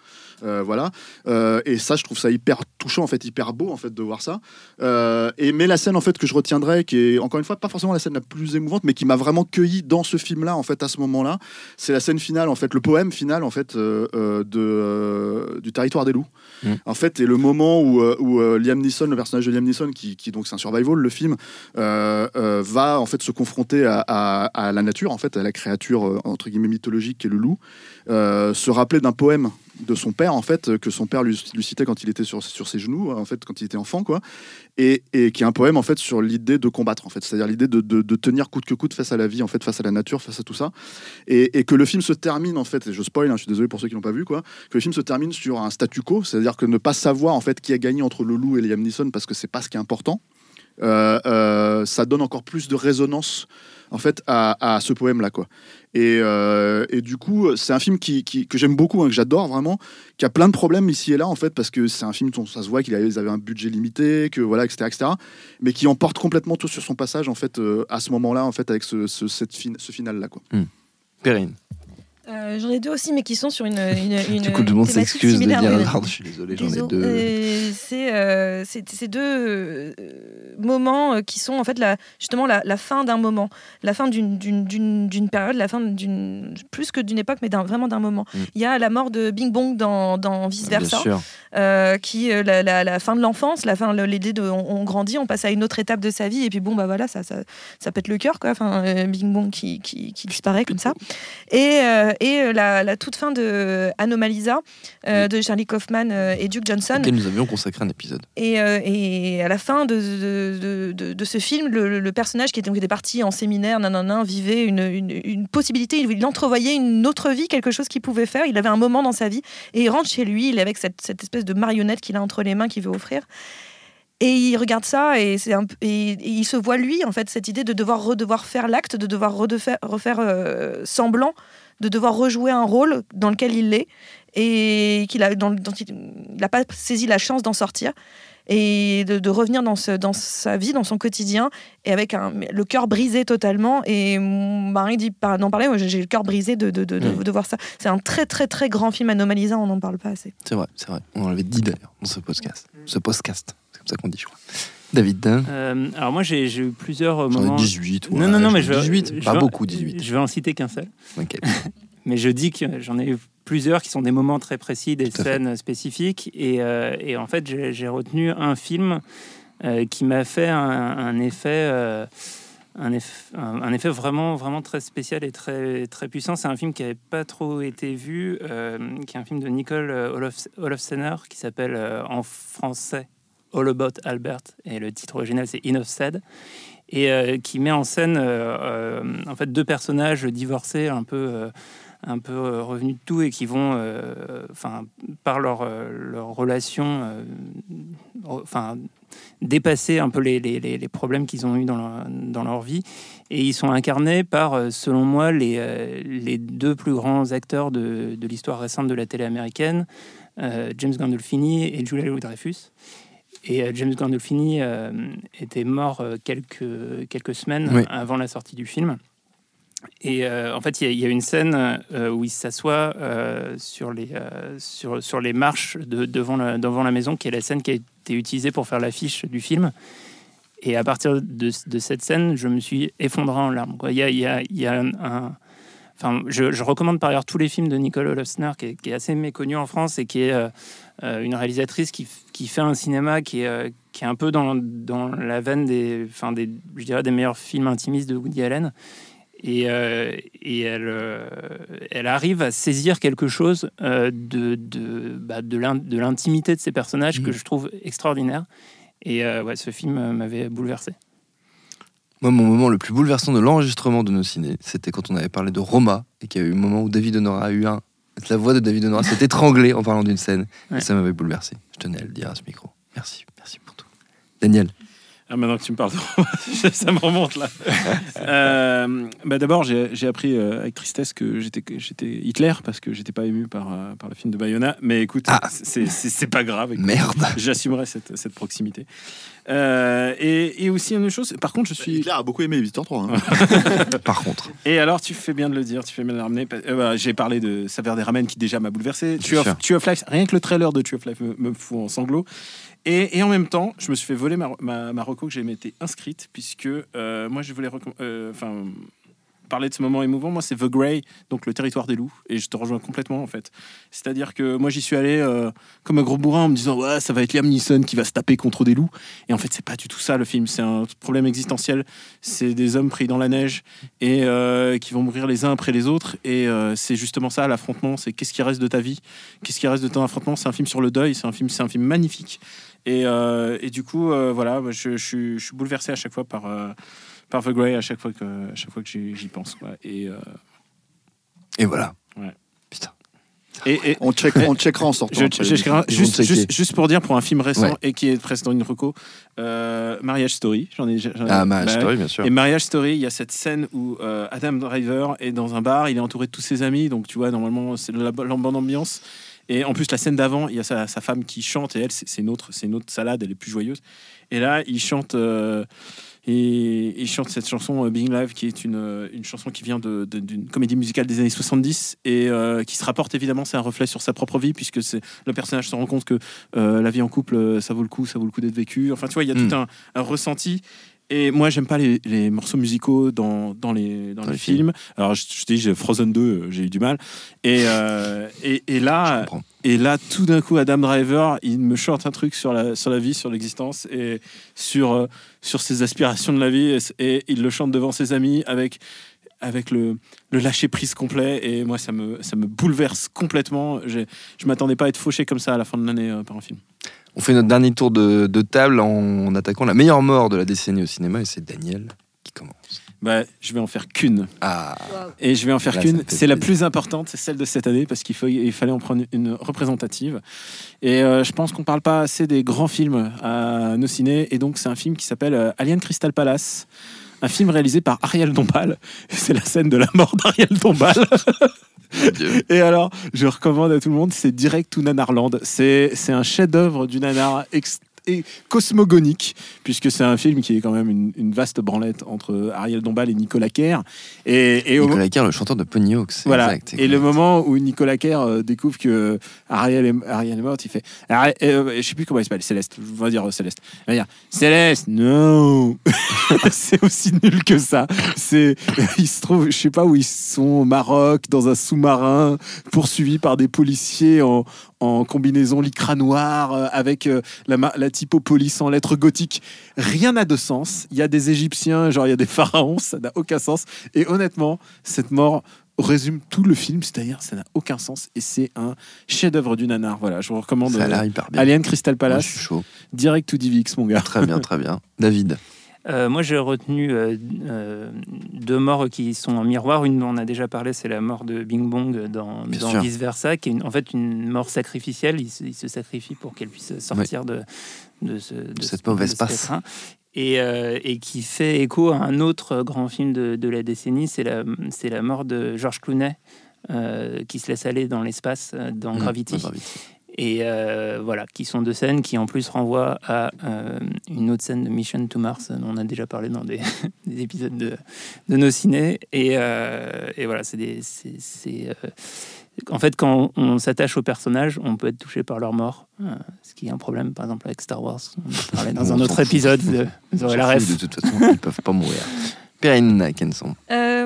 Euh, voilà. Euh, et ça, je trouve ça hyper touchant, en fait, hyper beau, en fait, de voir ça. Euh, et mais la scène, en fait, que je retiendrai, qui est encore une fois pas forcément la scène la plus émouvante, mais qui m'a vraiment cueilli dans ce film-là, en fait, à ce moment-là, c'est la scène finale, en fait, le poème final, en fait, de du territoire des loups. Mm. En fait, et le moment où, où Liam Neeson, le personnage de Liam Neeson, qui, qui donc c'est un survival, le film, euh, euh, va en fait se confronter à, à- la nature, en fait, à la créature euh, entre guillemets mythologique qui est le loup, se rappeler d'un poème de son père en fait que son père lui, citait quand il était sur, sur ses genoux en fait quand il était enfant quoi. Et, et qui est un poème en fait sur l'idée de combattre en fait. C'est-à-dire l'idée de, de- tenir coûte que coûte face à la vie en fait face à la nature face à tout ça. Et, et que le film se termine en fait et je spoil hein, je suis désolé pour ceux qui l'ont pas vu quoi que le film se termine sur un statu quo c'est-à-dire que ne pas savoir en fait qui a gagné entre le loup et Liam Neeson parce que c'est pas ce qui est important euh, euh, ça donne encore plus de résonance en fait à, ce poème là quoi. Et, euh, et du coup c'est un film qui, que j'aime beaucoup hein, que j'adore vraiment qui a plein de problèmes ici et là en fait parce que c'est un film dont ça se voit qu'ils avaient un budget limité que voilà etc etc mais qui emporte complètement tout sur son passage en fait euh, à ce moment là en fait avec ce, fin- ce final là quoi Perrine. Euh, J'en ai deux aussi, mais qui sont sur une, une, une Du coup, tout le monde s'excuse de dire je suis désolé, j'en ai deux. C'est euh, c'est- c'est deux euh, moments euh, qui sont en fait la, justement la, la fin d'un moment, la fin d'une- d'une d'une- d'une période, la fin d'une plus que d'une époque, mais d'un- vraiment d'un moment. Mm. Il y a la mort de Bing Bong dans, dans Vice Versa, qui la, la- la fin de l'enfance, la fin l'idée de on, on grandit, on passe à une autre étape de sa vie, et puis bon bah voilà ça ça, ça pète le cœur quoi. Enfin Bing Bong qui, qui, qui disparaît comme ça. Et, et euh, la, la toute fin de Anomalisa euh, de Charlie Kaufman euh, et Duke Johnson. Auquel nous avions consacré un épisode. Et, et à la fin de, de, de- de- de ce film, le, le personnage qui était, parti en séminaire, nanana, vivait une, une, une possibilité, il, entrevoyait une autre vie, quelque chose qu'il pouvait faire. Il avait un moment dans sa vie et il rentre chez lui, il est avec cette, cette espèce de marionnette qu'il a entre les mains qu'il veut offrir. Et il regarde ça et, c'est un, peu- et, et il se voit lui, en fait, cette idée de devoir redevoir faire l'acte, de devoir redefaire- refaire euh, semblant, de devoir rejouer un rôle dans lequel il l'est et qu'il a, dans, dont il n'a pas saisi la chance d'en sortir et de, de revenir dans, ce, dans sa vie, dans son quotidien, et avec un, le cœur brisé totalement. Et mon mari dit par- d'en parler, moi j'ai le cœur brisé de, de, de, de- Mm. de voir ça. C'est un très très très grand film Anomalisa, on n'en parle pas assez. C'est vrai, c'est vrai. On l'avait dit d'ailleurs dans ce podcast. Ce podcast, c'est comme ça qu'on dit, je crois. David. Euh, alors moi j'ai eu plusieurs J'en ai moments. 18, ouais, non non non mais je vais, 18, je pas vais- beaucoup, 18. Je vais en citer qu'un seul. Mais je dis que j'en ai eu plusieurs qui sont des moments très précis, des fait. scènes spécifiques. Et, euh, et en fait, j'ai retenu un film euh, qui m'a fait un, un effet. euh, un, eff- un- un effet vraiment, vraiment très spécial et très, très puissant. C'est un film qui n'avait pas trop été vu, euh, qui est un film de Nicole euh, Olof- Olofsener qui s'appelle euh, en français All About Albert. Et le titre original c'est Enough Said. et euh, qui met en scène euh, euh, en fait deux personnages divorcés un peu un peu revenus de tout et qui vont enfin par leur leur relation enfin dépasser un peu les, les, les- problèmes qu'ils ont eu dans leur, dans leur vie. Et ils sont incarnés par selon moi les, les deux plus grands acteurs de, de l'histoire récente de la télé américaine James Gandolfini et Julia Louis-Dreyfus et euh, James Gandolfini euh, était mort euh, quelques, quelques semaines Oui. avant la sortie du film. Et euh, en fait, il y a- il y, a une scène euh, où il s'assoit euh, sur, les, sur, sur les marches de, devant, la, devant la maison, qui est la scène qui a été utilisée pour faire l'affiche du film. Et à partir de, de cette scène, je me suis effondré en larmes. Il y a, y a- y a un- un, Enfin, je, je recommande par ailleurs tous les films de Nicole Olofsner, qui est, qui est assez méconnue en France et qui est euh, euh, une réalisatrice qui, fait un cinéma qui est, euh, qui est un peu dans, dans la veine des, enfin des, je dirais, des meilleurs films intimistes de Woody Allen. Et, euh, et elle, elle arrive à saisir quelque chose de, de, bah, de l'in- de l'intimité de ces personnages que je trouve extraordinaire. Et ouais, ce film m'avait bouleversé. Moi, mon moment le plus bouleversant de l'enregistrement de nos ciné, c'était quand on avait parlé de Roma et qu'il y a eu un moment où David Honora a eu un. La voix de David Honora s'est étranglée en parlant d'une scène. Ouais. Et ça m'avait bouleversé. Je tenais à le dire à ce micro. Merci, merci pour tout. Daniel. Ah, maintenant que tu me parles de ça me remonte là. Euh, bah, D'abord, j'ai appris euh, avec tristesse que j'étais Hitler parce que j'étais pas ému par, euh, par le film de Bayona. Mais écoute, Ah. c'est- pas grave. écoute. Merde. J'assumerai cette, cette proximité. Euh, et, et aussi une autre chose, par contre, je suis. Hitler a beaucoup aimé Visiteur 3. hein. Par contre. Et alors, tu fais bien de le dire, tu fais bien de le ramener. euh, bah, J'ai parlé de Saveur des Ramen qui déjà m'a bouleversé. Tree of. Tree of Life, rien que le trailer de Tree of Life me, me fout en sanglots. Et, en même temps, je me suis fait voler ma, ma, reco que j'ai été inscrite, puisque euh, moi, je voulais euh, parler de ce moment émouvant. Moi, c'est The Grey, donc le territoire des loups. Et je te rejoins complètement, en fait. C'est-à-dire que moi, j'y suis allé euh, comme un gros bourrin en me disant, ouais, ça va être Liam Neeson qui va se taper contre des loups. Et en fait, c'est pas du tout ça, le film. C'est un problème existentiel. C'est des hommes pris dans la neige et qui vont mourir les uns après les autres. Et c'est justement ça, l'affrontement. C'est qu'est-ce qui reste de ta vie? Qu'est-ce qui reste de ton affrontement? C'est un film sur le deuil. C'est un film, c'est un film magnifique. Et, euh, et du coup, euh, voilà, moi, je, je suis- je suis bouleversé à chaque fois par, euh, par The Grey, à chaque fois que, à chaque fois que j'y pense. quoi. Et, euh, Et voilà. Ouais. Putain. et, et- On, check, on checkera en sortant. je- je- je- juste, juste, juste pour dire, pour un film récent Ouais. et qui est presque dans une reco, euh, Mariage Story, j'en ai, j'en ai- Ah, ma bah, story, bien sûr. Et Mariage Story, il y a cette scène où euh, Adam Driver est dans un bar, il est entouré de tous ses amis, donc tu vois, normalement, c'est la, la bonne ambiance. Et en plus, la scène d'avant, il y a sa, sa femme qui chante, et elle, c'est une autre salade, elle est plus joyeuse. Et là, il chante, euh, et, il chante cette chanson euh, Being Live, qui est une, euh, une chanson qui vient de- de- d'une comédie musicale des années 70, et euh, qui se rapporte évidemment, c'est un reflet sur sa propre vie, puisque le personnage se rend compte que euh, la vie en couple, ça vaut le coup, ça vaut le coup d'être vécu. Enfin, tu vois, il y a Mm. tout un, un ressenti. Et moi, j'aime pas les, les morceaux musicaux dans, dans les, dans Dans les les films. Alors, je, je te dis, j'ai Frozen 2, euh, j'ai eu du mal. Et, euh, et, là, et là, tout d'un coup, Adam Driver, il me chante un truc sur la, sur la vie, sur l'existence et sur, euh, sur ses aspirations de la vie. Et, et il le chante devant ses amis avec, avec le, le lâcher prise complet. Et moi, ça me, ça me bouleverse complètement. Je m'attendais pas à être fauché comme ça à la fin de l'année euh, par un film. On fait notre dernier tour de, de table en attaquant la meilleure mort de la décennie au cinéma et c'est Daniel qui commence. Bah, je vais en faire qu'une. Ah, Et je vais en faire qu'une. C'est la plus importante, c'est celle de cette année, parce qu'il il fallait en prendre une représentative. Et euh, je pense qu'on parle pas assez des grands films à nos ciné. Et donc, c'est un film qui s'appelle euh, Alien Crystal Palace. Un film réalisé par Ariel Dombal. C'est la scène de la mort d'Ariel Dombal. Et alors, je recommande à tout le monde, c'est Direct to Nanarland. C'est un chef-d'œuvre du nanar et cosmogonique, puisque c'est un film qui est quand même une, une vaste branlette entre Ariel Dombal et Nicolas Kerr. Et, et Nicolas Kerr, le chanteur de Pony Hawks. voilà. exact, et le moment où Nicolas Kerr euh, découvre que Ariel est, Ariel est morte, il fait. Ari- euh, je sais plus comment il s'appelle, Céleste. Je vais dire euh, Céleste. Il va dire Céleste, non C'est aussi nul que ça. C'est, ils se trouvent, je sais pas où ils sont, au Maroc, dans un sous-marin, poursuivis par des policiers en, en combinaison lycra noire, euh, avec euh, la, ma- la typo police en lettres gothiques. Rien n'a de sens. Il y a des Égyptiens, genre il y a des pharaons, ça n'a aucun sens. Et honnêtement, cette mort résume tout le film, c'est-à-dire ça n'a aucun sens et c'est un chef-d'œuvre du nanar. Voilà, je vous recommande Ça a euh, l'air hyper bien. Alien Crystal Moi, je Palace, suis chaud. direct to DivX, mon gars. Très bien, très bien. David. Euh, moi, j'ai retenu euh, euh, deux morts qui sont en miroir. Une dont on a déjà parlé, c'est la mort de Bing Bong dans, dans. Vice Versa, qui est une- en fait une mort sacrificielle. Il se, il se sacrifie pour qu'elle puisse sortir de, de, ce- de Cette ce- mauvaise passe. Et, euh, et qui fait écho à un autre grand film de, de la décennie, c'est la, la mort de George Clooney, euh, qui se laisse aller dans l'espace euh, dans Mmh, Gravity. dans Gravity. Et euh, voilà, qui sont deux scènes qui en plus renvoient à euh, une autre scène de Mission to Mars, dont on a déjà parlé dans des, des épisodes de, de nos ciné. Et, euh, et voilà, c'est des. euh, en fait, quand on s'attache aux personnages, on peut être touché par leur mort, euh, ce qui est un problème, par exemple, avec Star Wars. On en parlait dans On un autre fout. épisode. Vous, vous aurez la ref. De toute façon, ils peuvent pas mourir. Perrine Kenson.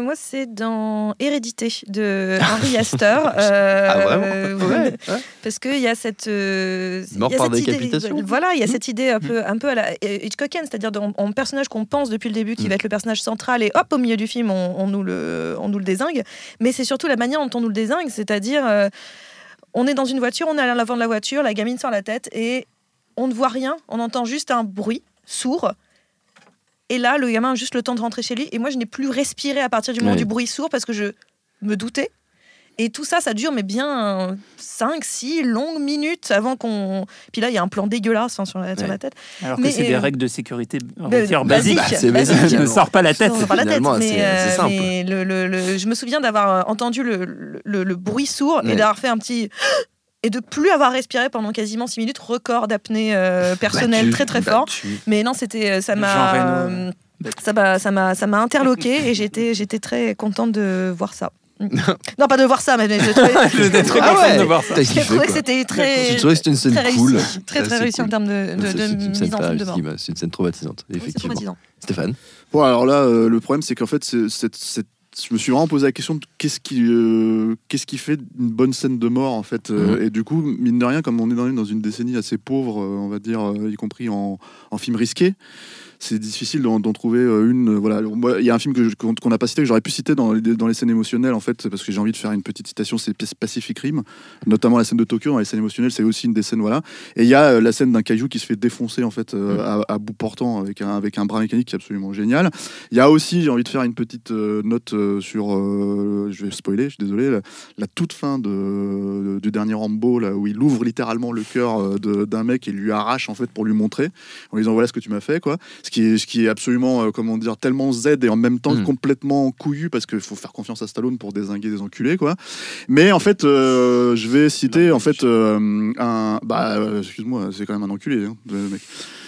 Euh, moi, c'est dans Hérédité de Henry Astor. Euh, Ah, vraiment Ouais, ouais. Parce qu'il y a cette. euh, Mort il y a par cette idée- décapitation voilà, il y a cette idée un peu, un peu à la euh, Hitchcockienne, c'est-à-dire en personnage qu'on pense depuis le début qui Mm. va être le personnage central et hop, au milieu du film, on, on nous, le, on nous le désingue. Mais c'est surtout la manière dont on nous le désingue, c'est-à-dire. euh, on est dans une voiture, on est à l'avant de la voiture, la gamine sort la tête et on ne voit rien, on entend juste un bruit sourd. Et là, le gamin a juste le temps de rentrer chez lui. Et moi, je n'ai plus respiré à partir du moment Ouais. du bruit sourd parce que je me doutais. Et tout ça, ça dure, mais bien 5, 6 longues minutes avant qu'on. Puis là, il y a un plan dégueulasse hein, sur, la, sur Ouais. la tête. Alors Mais, que c'est des euh, règles de sécurité routière basique, basiques. Bah, c'est basique, ne finalement. sors pas la tête. Sort pas la tête, mais, c'est- c'est euh, simple. mais le, le- le- je me souviens d'avoir entendu le, le- le bruit sourd Ouais. et d'avoir fait un petit. Et de plus avoir respiré pendant quasiment 6 minutes, record d'apnée euh, personnelle Battu, très très fort. battu. Mais non, c'était euh, ça m'a euh, ça m'a ça m'a ça m'a interloqué et j'étais j'étais très contente de voir ça. non, pas de voir ça, mais je trouvais, très Ah ouais de voir ça. Kiffé, trouvé que quoi. c'était très J'ai trouvé que c'était une scène très cool. très très c'est réussi en termes de, de, C'est- de mise scène en scène de mort. réussie, C'est une scène traumatisante, effectivement. traumatisant. Stéphane Bon, alors là, euh, le problème, c'est qu'en fait, c'est- je me suis vraiment posé la question de qu'est-ce qui, euh, qu'est-ce qui fait une bonne scène de mort, en fait. euh, Mhm. Et du coup, mine de rien, comme on est dans une, dans une décennie assez pauvre, euh, on va dire, y compris en, en film risqué, c'est difficile d'en d'en trouver euh, une. euh, Voilà, il y a un film que je- qu'on n'a pas cité, que j'aurais pu citer dans les, dans les scènes émotionnelles, en fait, parce que j'ai envie de faire une petite citation, c'est Pacific Rim, notamment la scène de Tokyo, dans les scènes émotionnelles, c'est aussi une des scènes, voilà. Et il y a euh, la scène d'un caillou qui se fait défoncer, en fait, euh, à, à bout portant, avec un, avec un bras mécanique qui est absolument génial. Il y a aussi, j'ai envie de faire une petite note sur, euh, je vais spoiler, je suis désolé, la, la toute fin de, de- du dernier Rambo, là, où il ouvre littéralement le cœur de- d'un mec et lui arrache, en fait, pour lui montrer, en lui disant voilà ce que tu m'as fait, quoi. Ce qui est, ce qui est absolument, euh, comment dire, tellement Z et en même temps Mm. complètement couillu, parce qu'il faut faire confiance à Stallone pour désinguer des enculés, quoi. Mais en fait, euh, je vais citer, en fait, euh, un. Bah, euh, excuse-moi, c'est quand même un enculé, hein, le mec.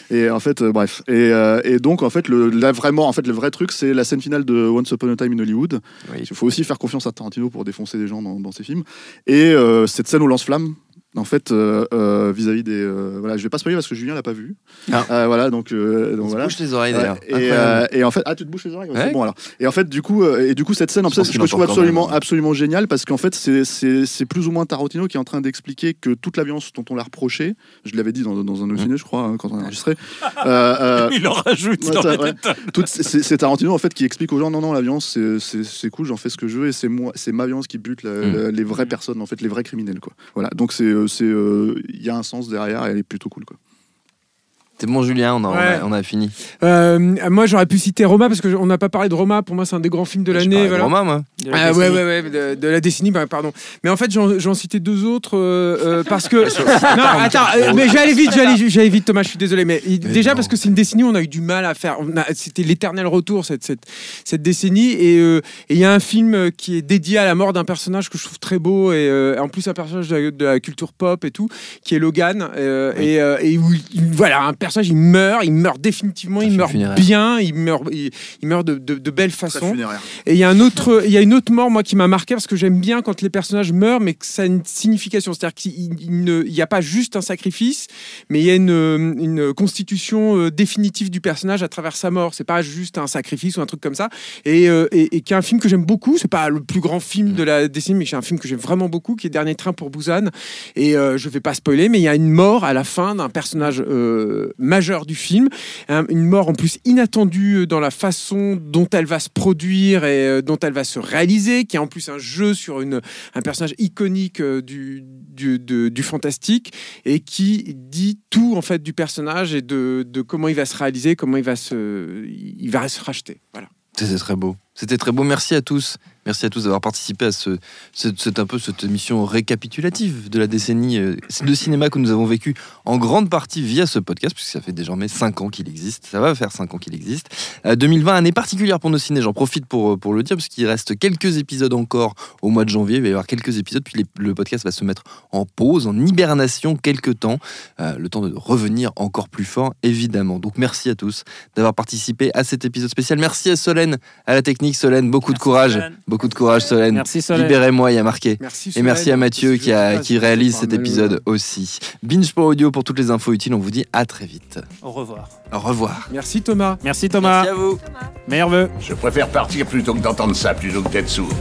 Et en fait, euh, bref. Et, euh, et donc, en fait, le, là, vraiment, en fait, le vrai truc, c'est la scène finale de Once Upon a Time in Hollywood. Oui. Il faut aussi faire confiance à Tarantino pour défoncer des gens dans, dans ses films. Et euh, cette scène au lance-flamme, en fait, euh, euh, vis-à-vis des. euh, voilà, je vais pas spoiler parce que Julien l'a pas vu. Ah. Euh, voilà, donc, euh, donc On voilà. bouche les oreilles d'ailleurs. et, euh, en fait, ah, tu te bouches les oreilles, ouais, bon alors. Et en fait, du coup, euh, et du coup, cette scène, en Je fait, je, trouve absolument, absolument génial parce qu'en fait, c'est- plus ou moins Tarantino qui est en train d'expliquer que toute la violence dont on l'a reproché, je l'avais dit dans, dans un de nos Mm. ciné, je crois, hein, quand on a enregistré. euh, euh, Il en rajoute. Ouais, ouais. c'est Tarantino en fait qui explique aux gens non non la violence c'est- cool j'en fais ce que je veux et c'est moi c'est ma violence qui bute la- Mm. la- les vraies personnes en fait les vrais criminels quoi voilà donc c'est euh, il y a un sens derrière et elle est plutôt cool quoi C'est bon, Julien, on a, on a- Ouais. on a fini. Euh, moi, j'aurais pu citer Roma parce qu'on n'a pas parlé de Roma. Pour moi, c'est un des grands films de l'année. voilà. Romain, moi. De la Ah, ouais, ouais, ouais, de, de la décennie, bah, pardon. Mais en fait, j'en citais deux autres euh, euh, parce que. non, attends, euh, mais j'allais vite, j'allais j'allais vite, Thomas, je suis désolé. Mais, Mais déjà, non. parce que c'est une décennie où on a eu du mal à faire. C'était l'éternel retour, cette, cette, cette décennie. Et euh, et il y a un film qui est dédié à la mort d'un personnage que je trouve très beau. Et euh, en plus, un personnage de la, de la culture pop et tout, qui est Logan. euh, Oui. et, euh, et où, il- voilà, un personnage, il meurt, il meurt définitivement, il meurt funéraire. bien, il meurt, il, il meurt de, façons. funéraire. Et il y a un autre, il y a une autre mort moi qui m'a marqué parce que j'aime bien quand les personnages meurent, mais que ça a une signification. C'est-à-dire qu'il n'y a pas juste un sacrifice, mais il y a une, une constitution euh, définitive du personnage à travers sa mort. C'est pas juste un sacrifice ou un truc comme ça. Et, euh, et, et qui est un film que j'aime beaucoup. C'est pas le plus grand film de la décennie, mais c'est un film que j'aime vraiment beaucoup, qui est Dernier train pour Busan. Et euh, je vais pas spoiler, mais il y a une mort à la fin d'un personnage euh, majeur du film. Un- une mort en plus inattendue dans la façon dont elle va se produire et euh, dont elle va se réaliser, qui est en plus un jeu sur un personnage iconique euh, du, du, fantastique et qui dit tout en fait du personnage et de, de comment il va se réaliser, comment il va se, il va se racheter. Voilà. C'était très beau. C'était très beau. Merci à tous. Merci à tous d'avoir participé à ce, un peu cette émission récapitulative de la décennie euh, de cinéma que nous avons vécu en grande partie via ce podcast, puisque ça fait désormais 5 ans qu'il existe. Ça va faire 5 ans qu'il existe. Euh, 2020, année particulière pour nos ciné. J'en profite pour, euh, pour le dire, parce qu'il reste quelques épisodes encore au mois de janvier. Il va y avoir quelques épisodes, puis le podcast va se mettre en pause, en hibernation quelques temps, euh, le temps de revenir encore plus fort, évidemment. Donc merci à tous d'avoir participé à cet épisode spécial. Merci à Solène, à la technique. Solène, beaucoup de courage. Solène. Beaucoup de courage, Solène. Merci Solène. Libérez-moi, il y a marqué. Merci. Et merci à Solène. Mathieu qui, a, réalise cet épisode aussi. Binge pour audio pour toutes les infos utiles. On vous dit à très vite. Au revoir. Au revoir. Merci Thomas. Merci Thomas. Merci à vous. Meilleurs vœux. Je préfère partir plutôt que d'entendre ça, plutôt que d'être sourd.